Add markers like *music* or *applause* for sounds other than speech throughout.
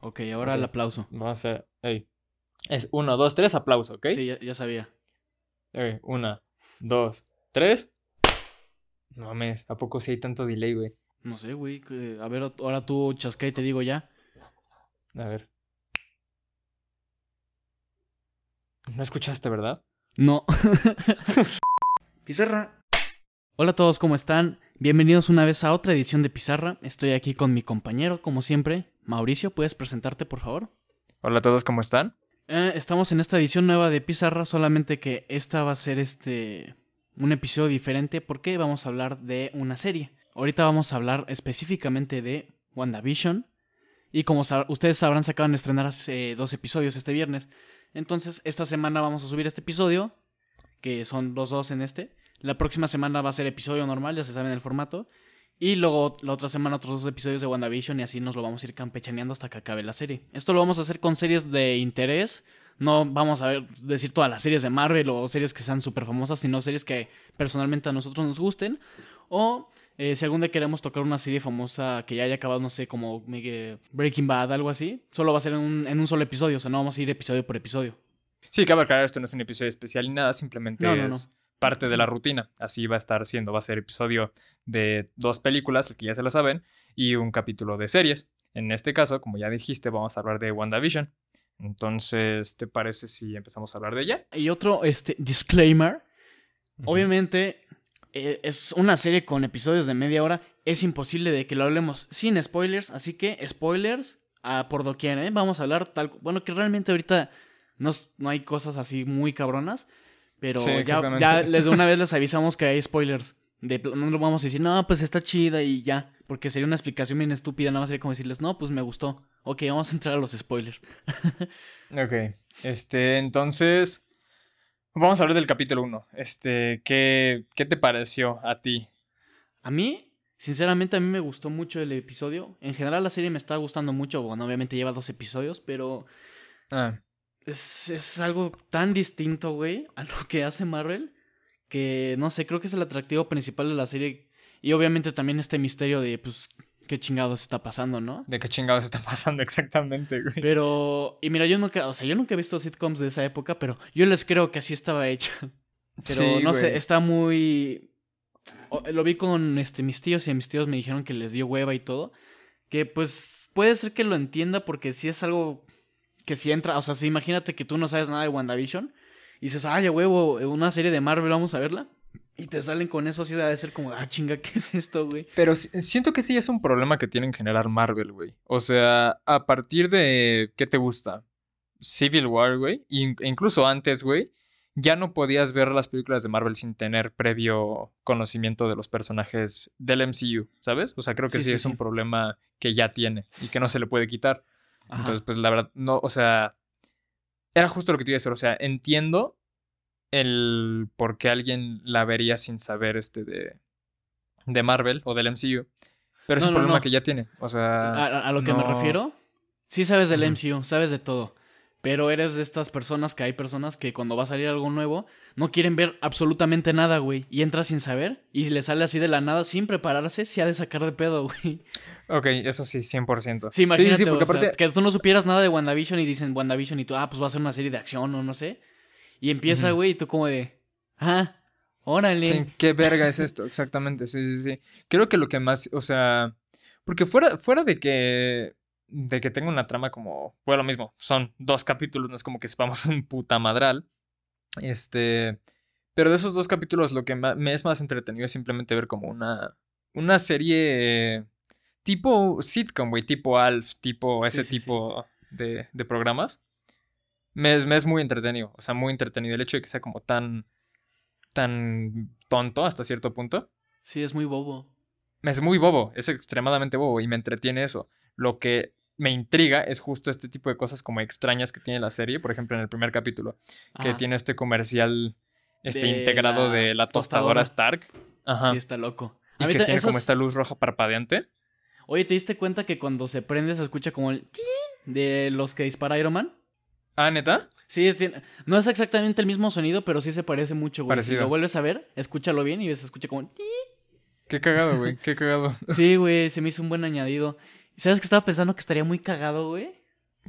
Ok, ahora el aplauso. Vamos a hacer. ey. Es uno, dos, tres, aplauso, ¿ok? Sí, ya, ya sabía. Ok, una, dos, tres. No mames, ¿a poco sí hay tanto delay, güey? No sé, güey. A ver, ahora tú chasquea y te digo ya. A ver. No escuchaste, ¿verdad? No. *laughs* Pizarra. Hola a todos, ¿cómo están? Bienvenidos una vez a otra edición de Pizarra. Estoy aquí con mi compañero, como siempre. Mauricio, ¿puedes presentarte, por favor? Hola a todos, ¿cómo están? Eh, estamos en esta edición nueva de Pizarra, solamente que esta va a ser este un episodio diferente porque vamos a hablar de una serie. Ahorita vamos a hablar específicamente de WandaVision. Y como sab- ustedes sabrán, se acaban de estrenar hace dos episodios este viernes. Entonces, esta semana vamos a subir este episodio, que son los dos en este. La próxima semana va a ser episodio normal, ya se saben el formato. Y luego la otra semana otros dos episodios de WandaVision y así nos lo vamos a ir campechaneando hasta que acabe la serie. Esto lo vamos a hacer con series de interés. No vamos a ver, decir todas las series de Marvel o series que sean súper famosas, sino series que personalmente a nosotros nos gusten. O eh, si algún día queremos tocar una serie famosa que ya haya acabado, no sé, como eh, Breaking Bad, algo así, solo va a ser en un, en un solo episodio, o sea, no vamos a ir episodio por episodio. Sí, cabe aclarar, esto no es un episodio especial ni nada, simplemente No, no, no. Parte de la rutina. Así va a estar siendo, va a ser episodio de dos películas, el que ya se lo saben, y un capítulo de series. En este caso, como ya dijiste, vamos a hablar de WandaVision. Entonces, ¿te parece si empezamos a hablar de ella? Y otro, este, disclaimer. Ujú. Obviamente, eh, es una serie con episodios de media hora. Es imposible de que lo hablemos sin spoilers. Así que, spoilers ah, por doquier, ¿eh? Vamos a hablar tal. Bueno, que realmente ahorita no, no hay cosas así muy cabronas. Pero Sí, ya, ya les, de una vez les avisamos que hay spoilers. De, no lo vamos a decir, no, pues está chida y ya. Porque sería una explicación bien estúpida. Nada más sería como decirles, no, pues me gustó. Ok, vamos a entrar a los spoilers. *laughs* Ok, este, entonces, vamos a hablar del capítulo 1. Este, ¿qué, ¿qué te pareció a ti? A mí, sinceramente, a mí me gustó mucho el episodio. En general, la serie me está gustando mucho. Bueno, obviamente lleva dos episodios, pero Ah, es, es algo tan distinto, güey, a lo que hace Marvel. Que no sé, creo que es el atractivo principal de la serie. Y obviamente también este misterio de, pues, qué chingados está pasando, ¿no? ¿de qué chingados está pasando *laughs* exactamente, güey? Pero, y mira, yo nunca, o sea, yo nunca he visto sitcoms de esa época, pero yo les creo que así estaba hecha. *laughs* Pero Sí, no sé, está muy. o- Lo vi con este, mis tíos y a mis tíos me dijeron que les dio hueva y todo. Que pues puede ser que lo entienda porque si es algo que si entra. O sea, si imagínate que tú no sabes nada de WandaVision y dices, ay, huevo, una serie de Marvel, vamos a verla. Y te salen con eso así de ser como, ah, chinga, ¿qué es esto, güey? Pero si- siento que sí es un problema que tiene en general Marvel, güey. O sea, a partir de, ¿qué te gusta? Civil War, güey. e incluso antes, güey. Ya no podías ver las películas de Marvel sin tener previo conocimiento de los personajes del MCU, ¿sabes? O sea, creo que Sí, sí, sí, es sí. un problema que ya tiene y que no se le puede quitar. Ajá. Entonces, pues la verdad, no, o sea, era justo lo que te iba a decir. O sea, entiendo el por qué alguien la vería sin saber este de, de Marvel o del MCU. Pero es No, un no, problema no. que ya tiene. O sea, a- a lo que me refiero, sí sabes del. MCU, sabes de todo. Pero eres de estas personas que hay personas que cuando va a salir algo nuevo no quieren ver absolutamente nada, güey. Y entra sin saber y le sale así de la nada sin prepararse, se ha de sacar de pedo, *laughs* güey. Ok, eso sí, 100%. Sí, imagínate, sí, porque o sea, aparte... que tú no supieras nada de WandaVision y dicen WandaVision y tú, ah, pues va a ser una serie de acción o no sé. Y empieza, güey, y tú como de, ah, órale. Sí, ¿qué verga es esto? Exactamente, sí, sí, sí. Creo que lo que más, o sea, porque fuera, fuera de que, de que tenga una trama como, pues lo mismo, son dos capítulos, no es como que sepamos *laughs* un puta madral, este, pero de esos dos capítulos lo que me es más entretenido es simplemente ver como una, una serie tipo sitcom, güey, tipo Alf, tipo ese sí, sí. tipo de, de programas. Me es, me es muy entretenido, o sea, muy entretenido el hecho de que sea como tan tan tonto hasta cierto punto. Sí, es muy bobo. Es muy bobo, es extremadamente bobo y me entretiene eso. Lo que me intriga es justo este tipo de cosas como extrañas que tiene la serie, por ejemplo en el primer capítulo, que Ajá. tiene este comercial este De integrado la de la tostadora tostadora. Stark. Ajá. Sí, está loco. y A que tiene como esta luz roja parpadeante. Oye, ¿te diste cuenta que cuando se prende se escucha como el ti de los que dispara Iron Man? Ah, neta. Sí, es, no es exactamente el mismo sonido, pero sí se parece mucho, güey. Si Parecido. lo vuelves a ver, escúchalo bien y se escucha como... ti. Qué cagado, güey, qué cagado. Sí, güey, se me hizo un buen añadido. ¿Y ¿Sabes que estaba pensando que estaría muy cagado, güey?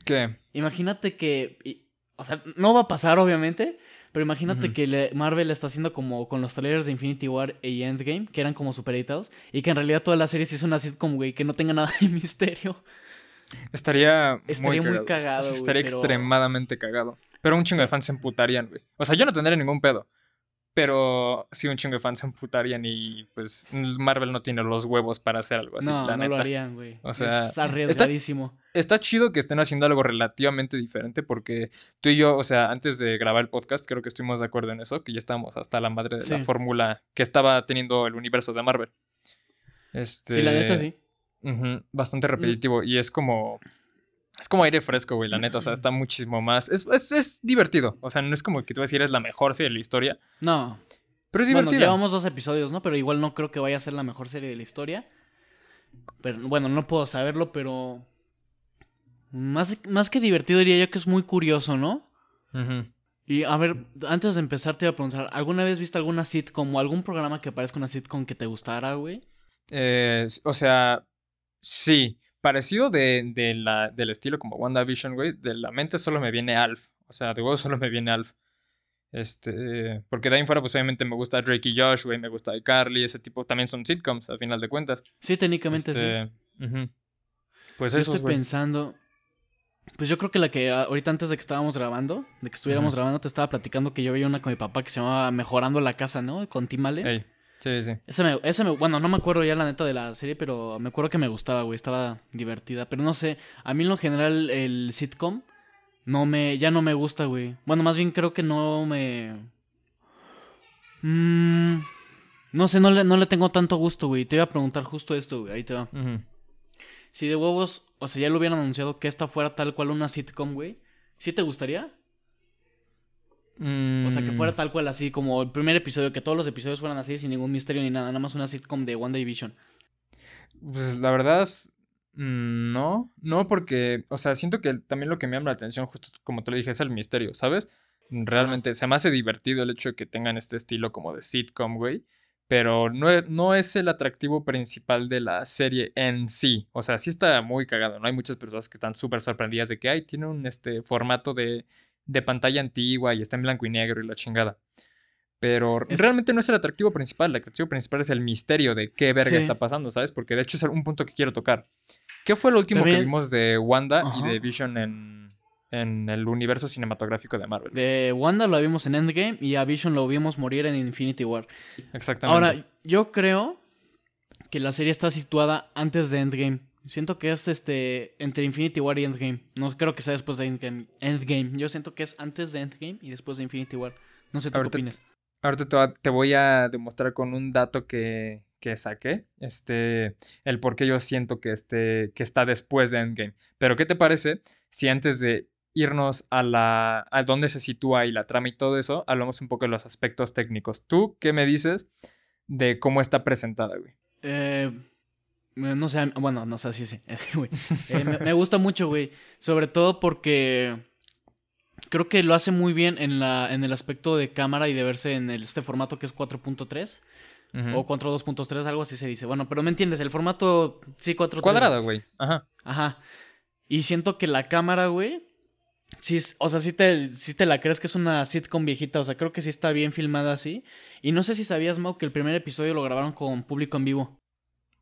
¿Qué? Imagínate que. y- O sea, no va a pasar, obviamente. Pero imagínate Ujú. que le- Marvel está haciendo como con los trailers de Infinity War y Endgame, que eran como super editados, y que en realidad toda la serie sí es una sitcom, güey, que no tenga nada de *laughs* misterio. Estaría, Estaría muy muy cagado. cagado, O sea, güey, estaría pero- extremadamente cagado. Pero un chingo de fans se emputarían, güey. O sea, yo no tendría ningún pedo. Pero sí, un chingo de fans se emputarían y pues Marvel no tiene los huevos para hacer algo así, no, la no lo harían, güey. O sea, es arriesgadísimo. Está chido que estén haciendo algo relativamente diferente porque tú y yo, o sea, antes de grabar el podcast, creo que estuvimos de acuerdo en eso, que ya estábamos hasta la madre de Sí. la fórmula que estaba teniendo el universo de Marvel. Este, Sí, la neta sí. ujú, bastante repetitivo y es como... Es como aire fresco, güey, la neta. O sea, está muchísimo más... Es, es, es divertido. O sea, no es como que tú decir es la mejor serie de la historia. No. Pero es Bueno, divertida. llevamos dos episodios, ¿no? Pero igual no creo que vaya a ser la mejor serie de la historia. Pero bueno, no puedo saberlo, pero. Más, más que divertido diría yo que es muy curioso, ¿no? Y a ver, antes de empezar te iba a preguntar, ¿alguna vez viste alguna sitcom o algún programa que parezca una sitcom que te gustara, güey? Eh, o sea, sí, parecido de, de la, del estilo como WandaVision, güey, de la mente solo me viene Alf, o sea, de huevo solo me viene Alf. Este, porque de ahí en fuera, pues obviamente me gusta Drake y Josh, güey, me gusta iCarly, ese tipo, también son sitcoms, al final de cuentas. Sí, técnicamente sí. Este, ujú. Pues Yo esos, estoy güey. pensando. Pues yo creo que la que ah, ahorita antes de que estábamos grabando, de que estuviéramos grabando, te estaba platicando que yo veía una con mi papá que se llamaba Mejorando la Casa, ¿no? Con Tim Allen. Ey, sí, sí. Ese me, ese me, bueno, no me acuerdo ya la neta de la serie, pero me acuerdo que me gustaba, güey, estaba divertida. Pero no sé, a mí en lo general el sitcom no me, ya no me gusta, güey. Bueno, más bien creo que no me... Mm, no sé, no le, no le tengo tanto gusto, güey. Te iba a preguntar justo esto, güey, ahí te va. Si de huevos, o sea, ya lo hubieran anunciado que esta fuera tal cual una sitcom, güey, ¿sí te gustaría? O sea, que fuera Mm, tal cual así, como el primer episodio, que todos los episodios fueran así, sin ningún misterio ni nada, nada más una sitcom de One Division. Pues la verdad, mm, no, no porque, o sea, siento que también lo que me llama la atención, justo como te lo dije, es el misterio, ¿sabes? Realmente se me hace divertido el hecho de que tengan este estilo como de sitcom, güey, pero no es, no es el atractivo principal de la serie en sí, o sea, sí está muy cagado, ¿no? Hay muchas personas que están súper sorprendidas de que, ay, tiene un este, formato de, de pantalla antigua y está en blanco y negro y la chingada. Pero Es- realmente no es el atractivo principal. El atractivo principal es el misterio de qué verga Sí. está pasando, ¿sabes? Porque de hecho es un punto que quiero tocar. ¿Qué fue lo último que vimos de Wanda y de Vision en, en el universo cinematográfico de Marvel? De Wanda lo vimos en Endgame y a Vision lo vimos morir en Infinity War. Exactamente. Ahora, yo creo que la serie está situada antes de Endgame. Siento que es este entre Infinity War y Endgame. No creo que sea después de Endgame. Endgame. Yo siento que es antes de Endgame y después de Infinity War. No sé tú Ahorita- qué opinas. Ahorita te, va- te voy a demostrar con un dato que, que saqué, este, el por qué yo siento que, este, que está después de Endgame. Pero ¿qué te parece si antes de irnos a la a dónde se sitúa y la trama y todo eso, hablamos un poco de los aspectos técnicos? ¿Tú qué me dices de cómo está presentada, güey? Eh, no sé, bueno, no sé, sí, sí. *laughs* güey. Eh, me, me gusta mucho, güey. Sobre todo porque creo que lo hace muy bien en, la, en el aspecto de cámara y de verse en el- este formato que es 4.3 Ujú. o 4.2.3, algo así se dice. Bueno, pero me entiendes, el formato sí 4.3. Cuadrado, güey. Ajá. Ajá. Y siento que la cámara, güey. Sí, o sea, sí te, sí te la crees que es una sitcom viejita. O sea, creo que sí está bien filmada así. Y no sé si sabías, Mau, que el primer episodio lo grabaron con público en vivo.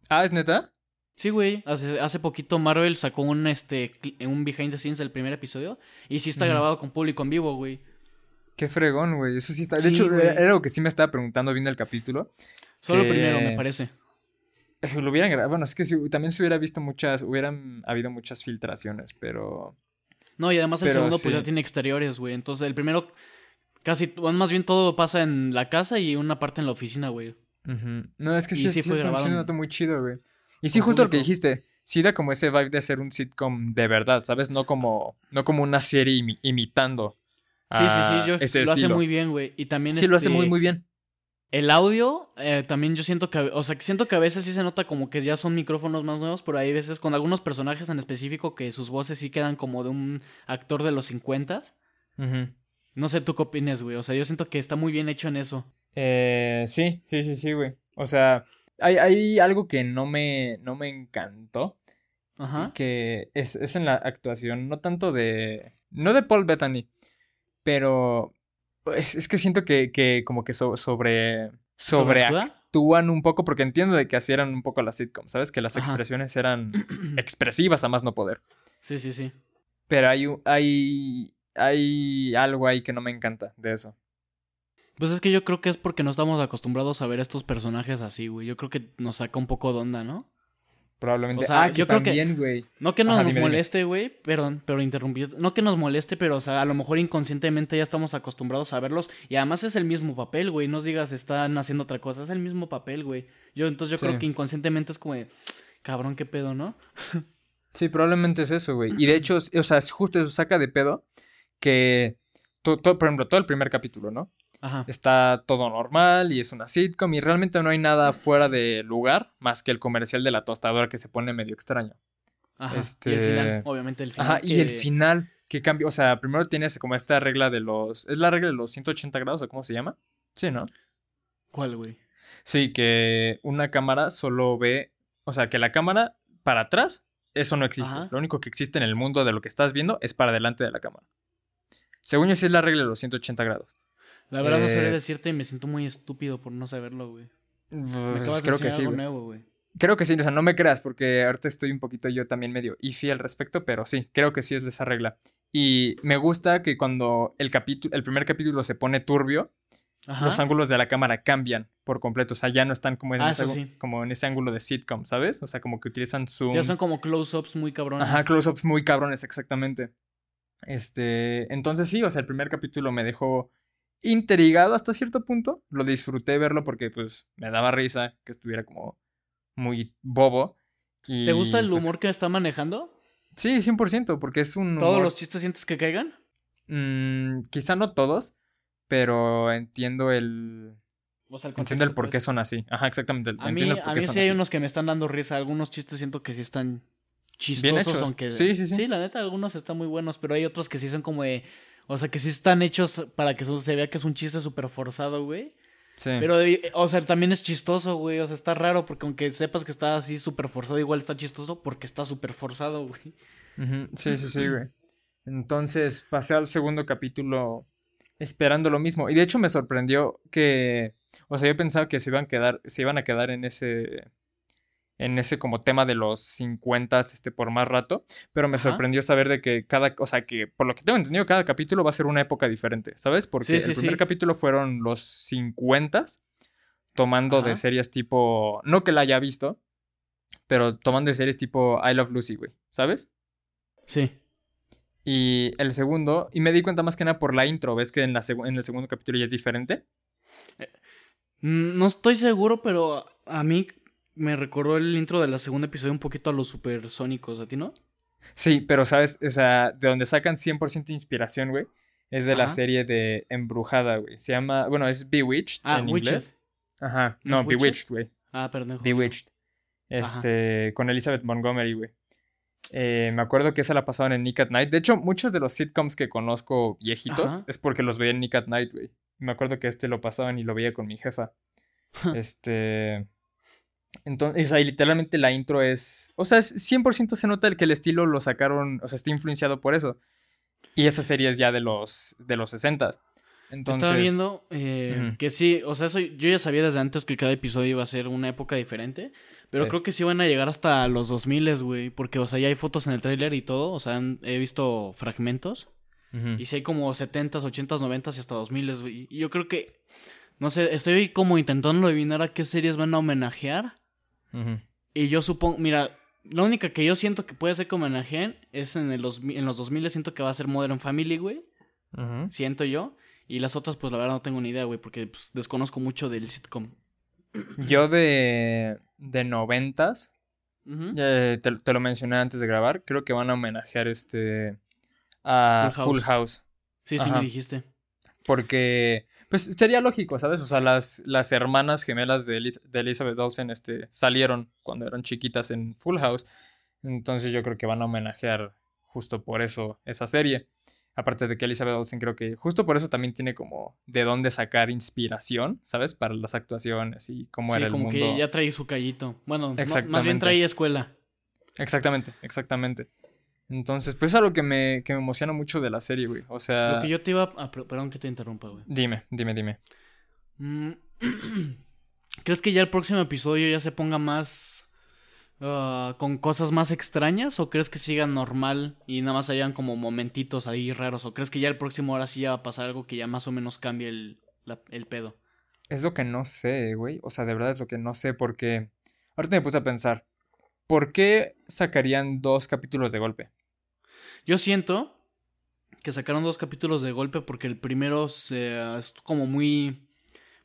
Ah, ¿es neta? Sí, güey. Hace, hace poquito Marvel sacó un, este, un behind the scenes del primer episodio. Y sí está grabado con público en vivo, güey. Qué fregón, güey. Eso sí está. De Sí, hecho, güey. era algo que sí me estaba preguntando viendo el capítulo. Solo Que- el primero, me parece. Eh, Lo hubieran grabado. Bueno, es que si- también se hubiera visto muchas, hubieran habido muchas filtraciones, pero. No, y además el Pero segundo, pues ya tiene exteriores, güey. Entonces, el primero, casi, más bien todo pasa en la casa y una parte en la oficina, güey. No, es que sí, sí sí fue grabado muy chido, güey. Y sí, justo lo que dijiste. Sí da como ese vibe de ser un sitcom de verdad, ¿sabes? No como, no como una serie imi- imitando. Sí, sí, sí, yo, ese lo hace muy bien, güey. Y también Sí, lo hace este, muy, muy bien. El audio, eh, también yo siento que, o sea, siento que a veces sí se nota como que ya son micrófonos más nuevos, pero hay veces con algunos personajes en específico que sus voces sí quedan como de un actor de los 50. Ujú. No sé tú qué opinas, güey. O sea, yo siento que está muy bien hecho en eso. Eh, sí, sí, sí, sí, güey. O sea, hay, hay algo que no me, no me encantó. Ajá. que es, es en la actuación, no tanto de, no de Paul Bettany, pero es, es que siento que, que como que so- sobre, ¿Sobreactúa? sobreactúan un poco, porque entiendo de que así eran un poco las sitcoms, ¿sabes? Que las Ajá. expresiones eran *clears throat* expresivas a más no poder. Sí, sí, sí. Pero hay, hay, hay algo ahí que no me encanta de eso. Pues es que yo creo que es porque no estamos acostumbrados a ver estos personajes así, güey. Yo creo que nos saca un poco de onda, ¿no? Probablemente. O sea, ah, que yo creo que- también, güey. No que no Ajá, nos dime, moleste, güey, perdón, pero interrumpí. No que nos moleste, pero, o sea, a lo mejor inconscientemente ya estamos acostumbrados a verlos. Y además es el mismo papel, güey. No digas, están haciendo otra cosa. Es el mismo papel, güey. Yo, entonces yo Sí. creo que inconscientemente es como de, cabrón, qué pedo, ¿no? *laughs* Sí, probablemente es eso, güey. Y de hecho, o sea, es justo eso saca de pedo que, to- to- por ejemplo, todo el primer capítulo, ¿no? Ajá. Está todo normal y es una sitcom y realmente no hay nada fuera de lugar más que el comercial de la tostadora que se pone medio extraño. Ajá. Y el este- final, obviamente el final. Ajá, y el que- final, que cambia, o sea, primero tienes como esta regla de los, ¿es la regla de los 180 grados o cómo se llama? Sí, ¿no? ¿Cuál, güey? Sí, que una cámara solo ve, o sea, que la cámara para atrás, eso no existe. Ajá. Lo único que existe en el mundo de lo que estás viendo es para delante de la cámara. Según yo, sí es la regla de los 180 grados. La verdad no Eh, sabría decirte y me siento muy estúpido por no saberlo, güey. Me Pues, acabas de creo que sí, algo güey. nuevo, güey. Creo que sí, o sea, no me creas, porque ahorita estoy un poquito yo también medio iffy al respecto, pero sí, creo que sí es de esa regla. Y me gusta que cuando el capítulo, el primer capítulo se pone turbio, Ajá. los ángulos de la cámara cambian por completo. O sea, ya no están como en, Ah, ese, eso ángu- sí. como en ese ángulo de sitcom, ¿sabes? O sea, como que utilizan zoom. Ya son como close-ups muy cabrones. Ajá, close-ups muy cabrones, exactamente. Este, entonces sí, o sea, el primer capítulo me dejó intrigado hasta cierto punto. Lo disfruté verlo porque, pues, me daba risa que estuviera como muy bobo. Y, ¿Te gusta el pues, humor que está manejando? Sí, 100%, porque es un ¿Todos humor- los chistes sientes que caigan? Mm, quizá no todos, pero entiendo el... O sea, el Entiendo el por qué pues. son así. Ajá, exactamente. A mí, por a mí sí hay unos que me están dando risa. Algunos chistes siento que sí están chistosos, aunque... Sí, sí, sí. Sí, la neta, algunos están muy buenos, pero hay otros que sí son como de... O sea, que sí están hechos para que se vea que es un chiste súper forzado, güey. Sí. Pero, o sea, también es chistoso, güey. O sea, está raro porque aunque sepas que está así súper forzado, igual está chistoso porque está súper forzado, güey. Sí, sí, sí, güey. Entonces pasé al segundo capítulo esperando lo mismo. Y de hecho me sorprendió que, o sea, yo pensaba que se iban a quedar, se iban a quedar en ese, en ese como tema de los 50 este, por más rato, pero me Ajá. sorprendió saber de que cada, o sea, que por lo que tengo entendido, cada capítulo va a ser una época diferente, ¿sabes? Porque Sí, sí, el primer sí. capítulo fueron los 50 tomando de series tipo, no que la haya visto, pero tomando de series tipo I Love Lucy, güey, ¿sabes? Sí. Y el segundo, y me di cuenta más que nada por la intro, ¿ves que en, la en el segundo capítulo ya es diferente? Mm, No estoy seguro, pero a mí me recordó el intro del segundo episodio un poquito a los supersónicos, ¿a ti no? Sí, pero sabes, o sea, de donde sacan 100% inspiración, güey, es de la serie de Embrujada, güey. Se llama, bueno, es Bewitched Ah, en Witched. inglés. Ajá, ¿No? Bewitched, güey. Ah, perdón. Bewitched. Ajá. Este, con Elizabeth Montgomery, güey. Eh, me acuerdo que esa la pasaban en Nick at Night. De hecho, muchos de los sitcoms que conozco viejitos Ajá. es porque los veía en Nick at Night, güey. Me acuerdo que este lo pasaban y lo veía con mi jefa. *laughs* Este. Entonces, y literalmente la intro es. O sea, es 100% se nota el que el estilo lo sacaron. O sea, está influenciado por eso. Y esa serie es ya de los, de los 60 Entonces. Estaba viendo eh, Ujú. que sí, o sea, eso yo ya sabía desde antes que cada episodio iba a ser una época diferente, pero Sí. creo que sí van a llegar hasta los 2000, güey, porque, o sea, ya hay fotos en el tráiler y todo, o sea, han- he visto fragmentos, Ujú. y sí hay como 70s, 80s, 90s y hasta 2000, güey, y yo creo que, no sé, estoy como intentando adivinar a qué series van a homenajear, y yo supongo, mira, la única que yo siento que puede ser que homenajeen es en, el 2000 en los 2000, siento que va a ser Modern Family, güey, siento yo. Y las otras, pues la verdad no tengo ni idea, güey, porque pues, desconozco mucho del sitcom. *clears throat* Yo de. De noventas. Eh, te, te lo mencioné antes de grabar. Creo que van a homenajear este. A Full Full House. Sí, sí, me dijiste. Porque, pues sería lógico, ¿sabes? O sea, las, las hermanas gemelas de, Eli- de Elizabeth Olsen este, salieron cuando eran chiquitas en Full House. Entonces yo creo que van a homenajear justo por eso esa serie. Aparte de que Elizabeth Olsen creo que justo por eso también tiene como de dónde sacar inspiración, ¿sabes? Para las actuaciones y cómo sí, era el como mundo. que ya trae su callito. Bueno, no, más bien trae escuela. Exactamente, exactamente. Entonces, pues es algo que me, que me emociona mucho de la serie, güey. O sea... Lo que yo te iba a... Perdón que te interrumpa, güey. Dime, dime, dime. Mm, *clears throat* ¿Crees que ya el próximo episodio ya se ponga más... ah, con cosas más extrañas? ¿O crees que siga normal y nada más hayan como momentitos ahí raros? ¿O crees que ya el próximo ahora sí ya va a pasar algo que ya más o menos cambie el, la- el pedo? Es lo que no sé, güey. O sea, de verdad es lo que no sé porque... Ahorita me puse a pensar, ¿por qué sacarían dos capítulos de golpe? Yo siento que sacaron dos capítulos de golpe porque el primero se- es como muy.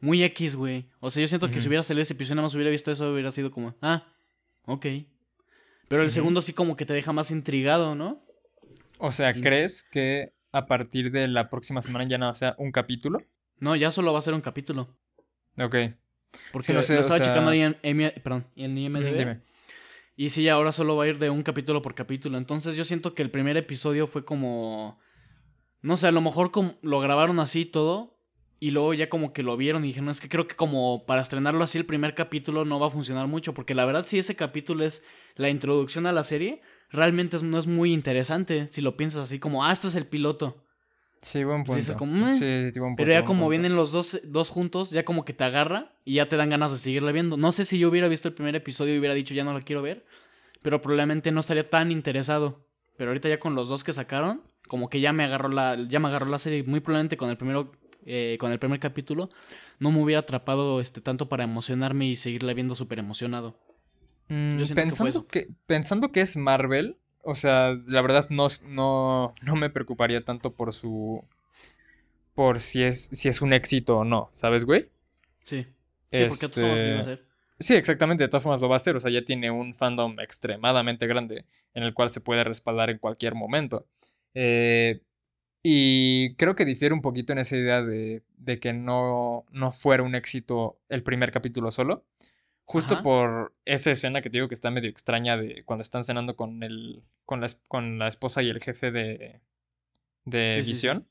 Muy X, güey. O sea, yo siento que si hubiera salido ese episodio, nada más hubiera visto eso, hubiera sido como, ah, ok. Pero el segundo sí como que te deja más intrigado, ¿no? O sea, Y- ¿crees que a partir de la próxima semana ya no sea un capítulo? No, ya solo va a ser un capítulo. Ok. Porque Sí, no sé, lo o estaba sea- checando ahí en, IM perdón, en IMDb. Dime. Y sí, ahora solo va a ir de un capítulo por capítulo. Entonces yo siento que el primer episodio fue como... No sé, a lo mejor como lo grabaron así todo. Y luego ya como que lo vieron y dijeron, es que creo que como para estrenarlo así el primer capítulo no va a funcionar mucho. Porque la verdad si ese capítulo es la introducción a la serie, realmente no es muy interesante. Si lo piensas así como, ah, este es el piloto. Sí, buen Pues punto. como, "Meh". Sí, sí, buen Pero ya como punto. vienen los dos, dos juntos, ya como que te agarra y ya te dan ganas de seguirla viendo. No sé si yo hubiera visto el primer episodio y hubiera dicho ya no la quiero ver, pero probablemente no estaría tan interesado. Pero ahorita ya con los dos que sacaron, como que ya me agarró la, ya me agarró la serie. Muy probablemente con el primero, eh, con el primer capítulo, no me hubiera atrapado este tanto para emocionarme y seguirla viendo súper emocionado. Mm, que pensando que, pensando que es Marvel, o sea, la verdad no, no, *laughs* no me preocuparía tanto por su, por si es, si es un éxito o no, ¿sabes, güey? Sí. Sí, porque todos sabemos que iba a Este, ser. Sí, exactamente, de todas formas lo va a hacer, o sea, ya tiene un fandom extremadamente grande en el cual se puede respaldar en cualquier momento. Eh, y creo que difiere un poquito en esa idea de, de que no, no fuera un éxito el primer capítulo solo. Justo Ajá. por esa escena que te digo que está medio extraña de cuando están cenando con el, con la, con la esposa y el jefe de, de Sí, sí, sí. Visión.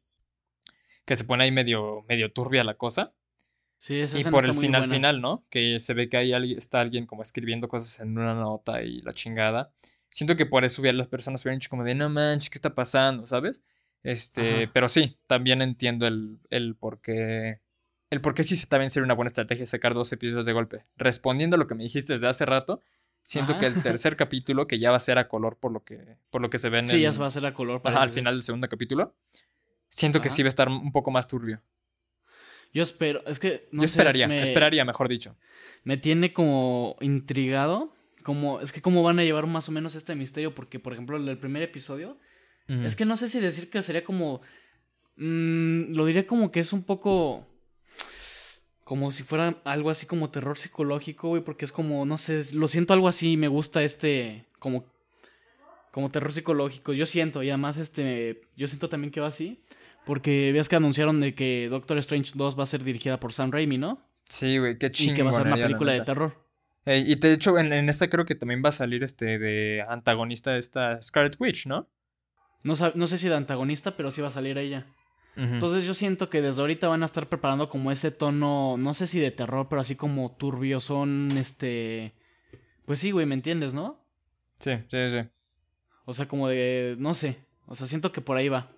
Que se pone ahí medio, medio turbia la cosa. Sí, esa Y por el final buena. final, ¿no? Que se ve que ahí está alguien como escribiendo cosas en una nota y la chingada. Siento que por eso las personas hubieran dicho como de no manches, ¿qué está pasando? ¿Sabes? Este, Ajá. pero sí, también entiendo el, el por qué. El por qué sí se- también sería una buena estrategia sacar dos episodios de golpe. Respondiendo a lo que me dijiste desde hace rato, siento que el tercer capítulo, que ya va a ser a color por lo que, por lo que se ve en Sí, ya el- va a hacer a color. ajá, al ser. final del segundo capítulo, siento que sí va a estar un poco más turbio. Yo espero, es que no Yo sé, esperaría, me- esperaría, mejor dicho. me tiene como intrigado. Como, es que cómo van a llevar más o menos este misterio. Porque, por ejemplo, el primer episodio. Es que no sé si decir que sería como. mm, lo diría como que es un poco. Como si fuera algo así como terror psicológico, güey. Porque es como, no sé, lo siento algo así. Me gusta este. Como. Como terror psicológico. Yo siento. Y además, este. Yo siento también que va así. Porque veas que anunciaron de que Doctor Strange 2 va a ser dirigida por Sam Raimi, ¿no? Sí, güey, qué Y que va a ser una película de terror. Eh, y de hecho, en, en esta creo que también va a salir este de antagonista esta Scarlet Witch, ¿no? No, no sé si de antagonista, pero sí va a salir ella. Entonces yo siento que desde ahorita van a estar preparando como ese tono, no sé si de terror, pero así como turbio, son este... Pues sí, güey, ¿me entiendes, no? Sí, sí, sí. O sea, como de... No sé. O sea, siento que por ahí va.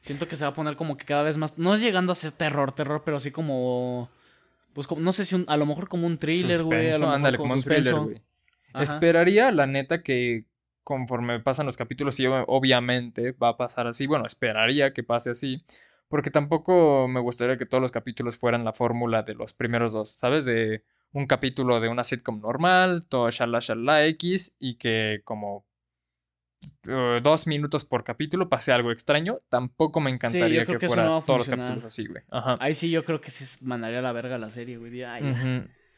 Siento que se va a poner como que cada vez más... No llegando a ser terror, terror, pero así como... Pues como, no sé si un- a lo mejor como un thriller, güey. A Suspenso, lo mejor ándale, como como un thriller, güey. Esperaría, la neta, que conforme pasan los capítulos, y ob- obviamente va a pasar así. Bueno, esperaría que pase así. Porque tampoco me gustaría que todos los capítulos fueran la fórmula de los primeros dos, ¿sabes? De un capítulo de una sitcom normal, todo shala shala X, y que como eh, dos minutos por capítulo pase algo extraño. Tampoco me encantaría que que fuera no todos los capítulos así, güey. Ajá. Ahí sí yo creo que sí mandaría a la verga la serie, güey.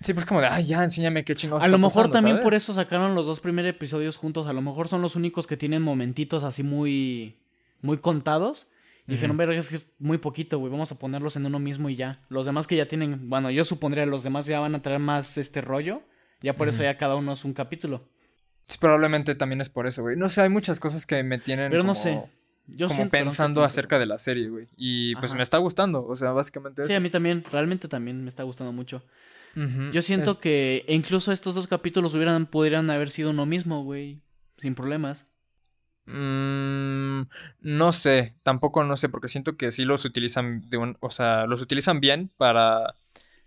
Sí, pues como de, ay, ya, enséñame qué chingados A está lo mejor pasando", también por eso sacaron los dos primeros episodios juntos. A lo mejor son los únicos que tienen momentitos así muy, muy contados. Y dijeron, Ujú. verga, es que es muy poquito, güey. Vamos a ponerlos en uno mismo y ya. Los demás que ya tienen, bueno, yo supondría los demás ya van a traer más este rollo. Ya por eso ya cada uno es un capítulo. Sí, probablemente también es por eso, güey. No sé, hay muchas cosas que me tienen Pero no como, sé. Yo como pensando acerca de la serie, güey. Y pues Ajá. me está gustando, o sea, básicamente Sí, eso. a mí también, realmente también me está gustando mucho. Yo siento es- que incluso estos dos capítulos hubieran, podrían haber sido uno mismo, güey. sin problemas. Mm, no sé, tampoco no sé, porque siento que sí los utilizan de un, o sea, los utilizan bien para,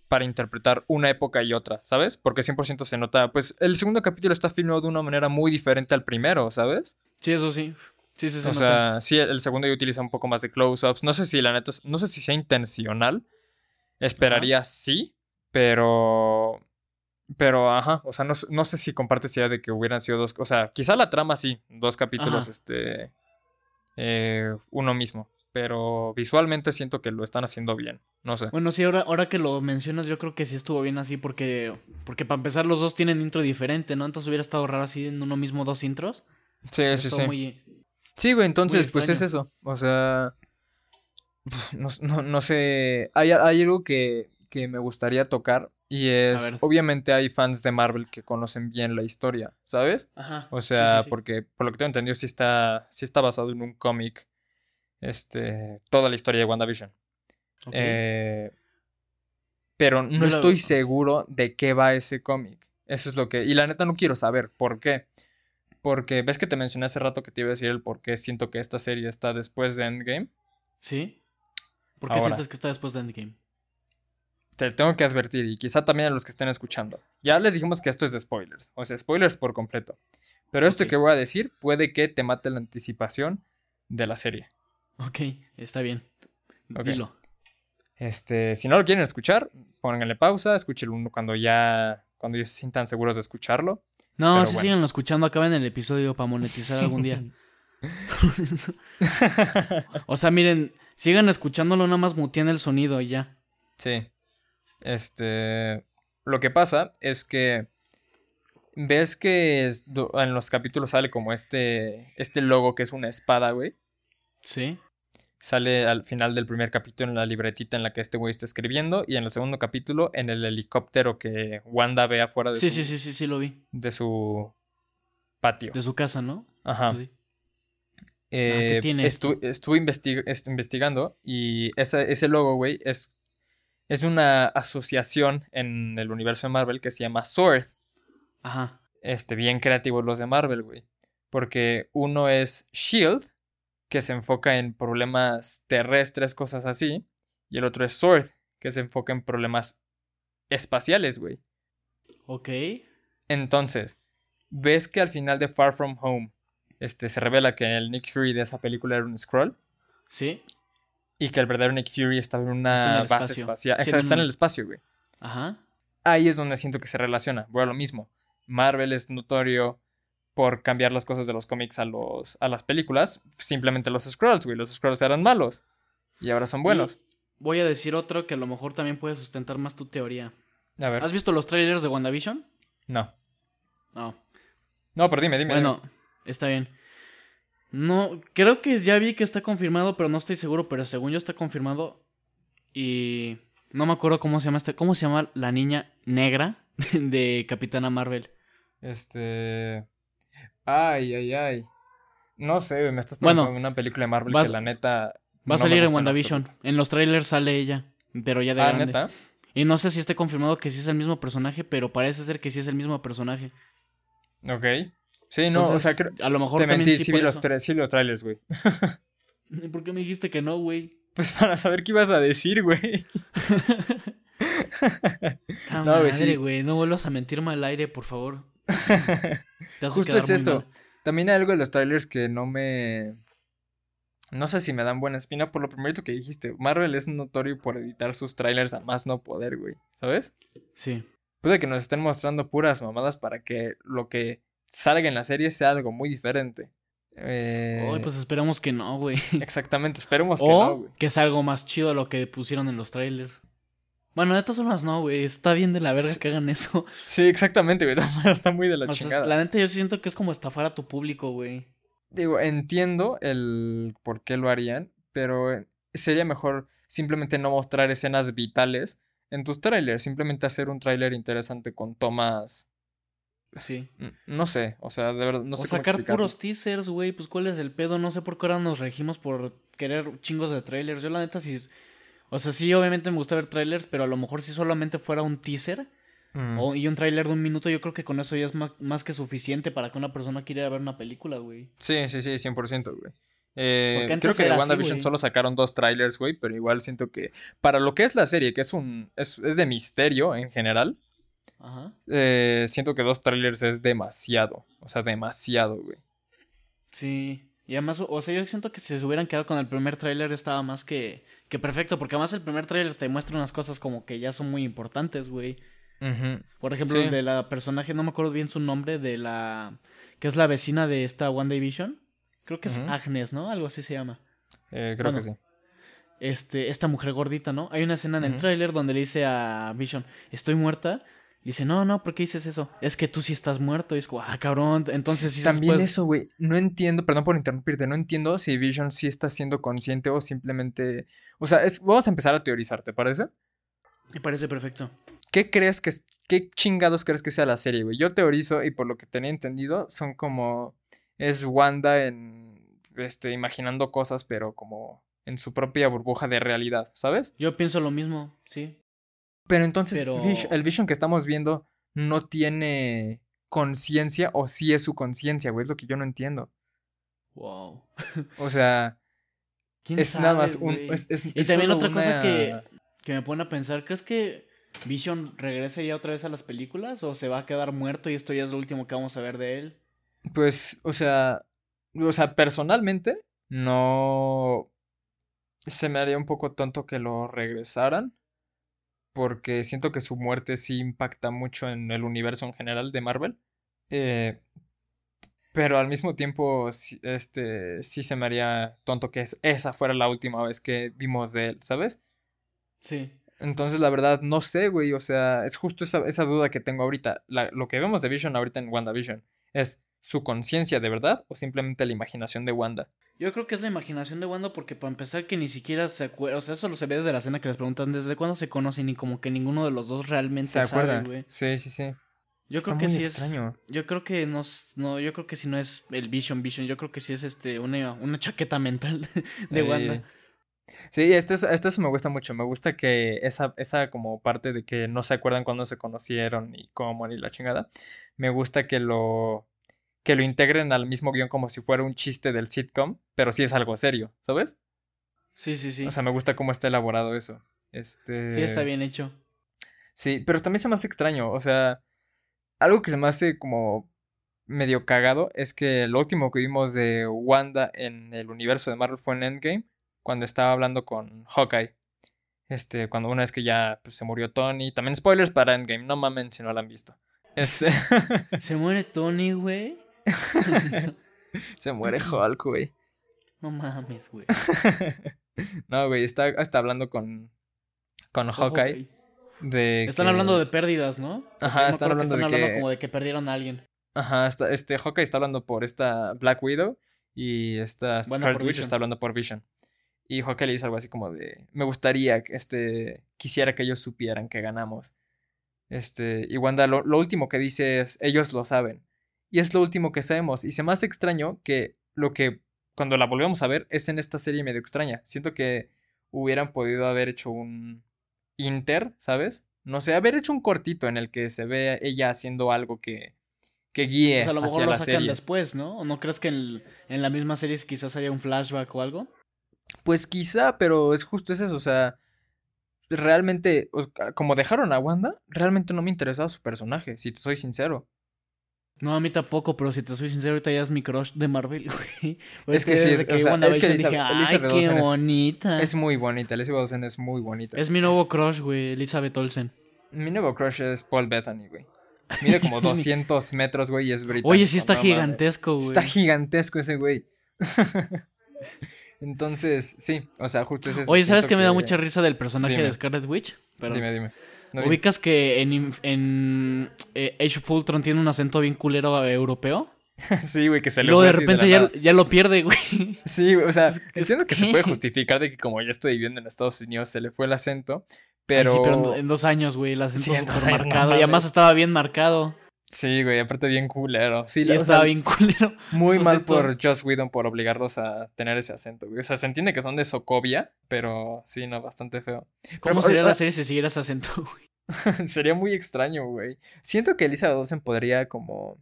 para interpretar una época y otra, ¿sabes? Porque 100% se nota, pues el segundo capítulo está filmado de una manera muy diferente al primero, ¿sabes? Sí, eso sí. Sí, sí, se O nota. sea, sí, el segundo ya utiliza un poco más de close-ups. No sé si la neta, no sé si sea intencional. Esperaría sí, pero, pero, ajá, o sea, no, no sé si compartes idea de que hubieran sido dos, o sea, quizá la trama sí, dos capítulos, Ajá. este, eh, uno mismo, pero visualmente siento que lo están haciendo bien, no sé. Bueno, sí, ahora, ahora que lo mencionas, yo creo que sí estuvo bien así porque, porque para empezar los dos tienen intro diferente, ¿no? Entonces hubiera estado raro así en uno mismo dos intros. Sí, sí, Estuvo sí. muy... Sí, güey, entonces, pues es eso. O sea, *sighs* no, no, no sé. Hay, hay algo que, que me gustaría tocar y es, obviamente hay fans de Marvel que conocen bien la historia, ¿sabes? Ajá. O sea, sí, sí. porque por lo que tengo entendido sí está, sí está basado en un cómic, este, toda la historia de WandaVision. Ok. Eh, pero no estoy seguro de qué va ese cómic. Eso es lo que... Y la neta no quiero saber por qué. Porque ves que te mencioné hace rato que te iba a decir el por qué siento que esta serie está después de Endgame. ¿Sí? ¿Por qué Ahora. sientes que está después de Endgame? Te tengo que advertir, y quizá también a los que estén escuchando. Ya les dijimos que esto es de spoilers. O sea, spoilers por completo. Pero esto que voy a decir puede que te mate la anticipación de la serie. Ok, está bien. Ok. Dilo. Este, si no lo quieren escuchar, pónganle pausa, escúchenlo uno cuando ya, cuando ya se sientan seguros de escucharlo. No, Pero sí bueno. escuchando, acaben el episodio para monetizar algún día. *laughs* o sea, miren, sigan escuchándolo, nada más muteen el sonido y ya. Sí. Este, lo que pasa es que ves que es- en los capítulos sale como este, este logo que es una espada, güey. ¿Sí? Sale al final del primer capítulo en la libretita en la que este güey está escribiendo y en el segundo capítulo en el helicóptero que Wanda ve afuera de Sí, su, sí, sí, sí, sí, lo vi. de su patio. De su casa, ¿no? Ajá. Sí. Eh, ¿qué tiene estu- estuve investi- est- investigando y ese, ese logo, güey, es, es una asociación en el universo de Marvel que se llama Sword. Ajá. Este, bien creativos los de Marvel, güey. Porque uno es Shield, que se enfoca en problemas terrestres, cosas así. Y el otro es Sword, que se enfoca en problemas espaciales, güey. Ok. Entonces, ves que al final de Far From Home, este, se revela que el Nick Fury de esa película era un Skrull. ¿Sí? Y que el verdadero Nick Fury en una Está en el base espacio. espacial. Sí, Exacto, en está en el espacio, güey. Ajá. Ahí es donde siento que se relaciona. Bueno, lo mismo. Marvel es notorio por cambiar las cosas de los cómics a, los, a las películas. Simplemente los Skrulls, güey. Los Skrulls eran malos. Y ahora son buenos. Voy a decir otro que a lo mejor también puede sustentar más tu teoría. A ver. ¿Has visto los trailers de WandaVision? No. No. No, pero dime, dime. Bueno, está bien. No, creo que ya vi que está confirmado, pero no estoy seguro, pero según yo está confirmado. Y no me acuerdo cómo se llama esta, cómo se llama la niña negra *laughs* de Capitana Marvel. Este. Ay, ay, ay. No sé, me estás Bueno, preguntando una película de Marvel vas- que la neta. Va a salir en WandaVision. absoluto. En los trailers sale ella, pero ya de Ah, grande. neta. Y no sé si esté confirmado que sí es el mismo personaje, pero parece ser que sí es el mismo personaje. Ok. Sí, no, o sea, creo- a lo mejor te mentí, sí sí, por vi los, tra- sí los trailers, güey. ¿Por qué me dijiste que no, güey? *laughs* Pues para saber qué ibas a decir, güey. *laughs* No, güey, madre, sí. güey, no vuelvas a mentirme al aire, por favor. Te hace Justo es eso. mal. También hay algo de los trailers que no me. No sé si me dan buena espina por lo primero que dijiste. Marvel es notorio por editar sus trailers a más no poder, güey. ¿Sabes? Sí. Puede que nos estén mostrando puras mamadas para que lo que salga en la serie sea algo muy diferente. Eh, Ay, pues esperamos que no, güey. *laughs* Exactamente, esperemos que O no, güey. que es algo más chido lo que pusieron en los trailers. Bueno, de todas formas no, güey. Está bien de la verga que hagan eso. *laughs* Sí, exactamente, güey. *laughs* Está muy de la O sea, chingada. la neta yo siento que es como estafar a tu público, güey. Digo, entiendo el por qué lo harían, pero eh, sería mejor simplemente no mostrar escenas vitales en tus trailers, simplemente hacer un tráiler interesante con tomas, Sí. n- no sé, o sea, de verdad, no o sé cómo sacar explicarlo. puros teasers, güey. Pues cuál es el pedo. No sé por qué ahora nos regimos por querer chingos de trailers. Yo la neta sí... O sea, sí, obviamente me gusta ver trailers, pero a lo mejor si solamente fuera un teaser Mm. O- y un tráiler de un minuto, yo creo que con eso ya es más, que suficiente para que una persona quiera ir a ver una película, güey. Sí, sí, sí, 100%, güey. Eh, creo que de así, WandaVision solo sacaron dos trailers, güey, pero igual siento que para lo que es la serie, que es un es, es de misterio en general, Ajá. eh, siento que dos trailers es demasiado, o sea, demasiado, güey. Sí. Y además, o sea, yo siento que si se hubieran quedado con el primer tráiler estaba más que, que perfecto, porque además el primer tráiler te muestra unas cosas como que ya son muy importantes, güey. Ujú. Por ejemplo, Sí. el de la personaje, no me acuerdo bien su nombre, de la... que es la vecina de esta One Division. Creo que es. Agnes, ¿no? Algo así se llama. Eh, creo que sí. Este, esta mujer gordita, ¿no? Hay una escena en el Ujú. tráiler donde le dice a Vision, estoy muerta. Dice, no, no, ¿por qué dices eso? Es que tú sí estás muerto. Y es como, ah, cabrón. Entonces sí También después- eso, güey, no entiendo, perdón por interrumpirte, no entiendo si Vision sí está siendo consciente o simplemente, o sea, es, vamos a empezar a teorizar, ¿te parece? Me parece perfecto. ¿Qué crees que qué chingados crees que sea la serie, güey? Yo teorizo y por lo que tenía entendido son como es Wanda en este imaginando cosas, pero como en su propia burbuja de realidad, ¿sabes? Yo pienso lo mismo, sí. Pero entonces Pero- el Vision que estamos viendo no tiene conciencia o sí es su conciencia, güey, es lo que yo no entiendo. Wow. O sea, *laughs* ¿Quién es nada más un es, es- Y es también otra cosa que, que me pone a pensar, ¿crees que Vision regrese ya otra vez a las películas? ¿O se va a quedar muerto y esto ya es lo último que vamos a ver de él? Pues, o sea, o sea, personalmente no se me haría un poco tonto que lo regresaran porque siento que su muerte sí impacta mucho en el universo en general de Marvel. Eh, pero al mismo tiempo, sí- este, sí se me haría tonto que es- esa fuera la última vez que vimos de él, ¿sabes? Sí. Entonces, la verdad, no sé, güey. O sea, es justo esa, esa duda que tengo ahorita. La- lo que vemos de Vision ahorita en WandaVision, ¿es su conciencia de verdad o simplemente la imaginación de Wanda? Yo creo que es la imaginación de Wanda porque para empezar que ni siquiera se acuerda, o sea, eso lo se ve desde la escena que les preguntan desde cuándo se conocen y como que ninguno de los dos realmente ¿Se acuerda? güey. Sí, sí, sí. Yo Está creo que sí extraño. es yo creo que no, no yo creo que si no es el Vision Vision, yo creo que sí es este una, una chaqueta mental *laughs* de Wanda. Sí, esto, es- esto eso me gusta mucho. Me gusta que esa, esa como parte de que no se acuerdan cuándo se conocieron ni cómo ni la chingada. Me gusta que lo, que lo integren al mismo guion como si fuera un chiste del sitcom, pero sí es algo serio, ¿sabes? Sí, sí, sí. O sea, me gusta cómo está elaborado eso. Este... Sí está bien hecho. Sí, pero también se me hace extraño, o sea, algo que se me hace como medio cagado es que lo último que vimos de Wanda en el universo de Marvel fue en Endgame, cuando estaba hablando con Hawkeye. Este, cuando una vez que ya pues, se murió Tony. También spoilers para Endgame, no mamen si no lo han visto. Este, *laughs* Se muere Tony, güey. *laughs* se muere Hulk, güey. no mames, güey. *laughs* No, güey, está, está hablando con, con Hawkeye de Están que- hablando de pérdidas, ¿no? O sea, Ajá, están que hablando están de hablando que- como de que perdieron a alguien. Ajá, está, este Hawkeye está hablando por esta Black Widow y esta Scarlet Witch está hablando por Vision. Y Hawkeye le dice algo así como de, me gustaría que este, quisiera que ellos supieran que ganamos. Este, y Wanda lo, lo último que dice es, ellos lo saben. Y es lo último que sabemos. Y se me hace extraño que lo que cuando la volvemos a ver es en esta serie medio extraña. Siento que hubieran podido haber hecho un inter, ¿sabes? No sé, haber hecho un cortito en el que se ve ella haciendo algo que, que guíe O sea, a lo mejor lo sacan serie. después, ¿no? ¿O no crees que en, en la misma serie quizás haya un flashback o algo? Pues quizá, pero es justo es eso, o sea, realmente, como dejaron a Wanda, realmente no me interesaba su personaje, si te soy sincero. No, a mí tampoco, pero si te soy sincero, ahorita ya es mi crush de Marvel, *laughs* güey. Es que sí, desde es- que o sea, es que Elisa- dije, ay, Elizabeth qué Olsen es- bonita. Es muy bonita, Elizabeth Olsen es muy bonita. Es mi nuevo crush, güey, Elizabeth Olsen. Mi nuevo crush es Paul Bettany, güey. Mide como *laughs* 200 metros, güey, y es británico. Oye, sí está no gigantesco, güey. Está gigantesco ese güey. *laughs* Entonces, sí, o sea, justo es eso. Oye, ¿sabes qué me da que- mucha risa del personaje Dime. de Scarlet Witch? Dime, dime. No. ¿Ubicas que en, en eh, Age of Ultron tiene un acento bien culero europeo? *laughs* Sí, güey, que se le luego de repente la ya, ya lo pierde, güey. *laughs* Sí, güey, o sea, entiendo que ¿qué? se puede justificar de que como ya estoy viviendo en Estados Unidos se le fue el acento, Ay, pero... sí, pero en, do- en dos años, güey, el acento Sí, no marcado. y además estaba bien marcado. Sí, güey, aparte bien culero. Sí, Y la- estaba sea, bien *laughs* culero. muy mal acento. por Joss Whedon por obligarlos a tener ese acento, güey. O sea, se entiende que son de Sokovia, pero sí, no, bastante feo. ¿Cómo Pero, sería la serie si siguiera ese acento, *laughs* güey? *laughs* Sería muy extraño, güey. Siento que Elizabeth Olsen podría como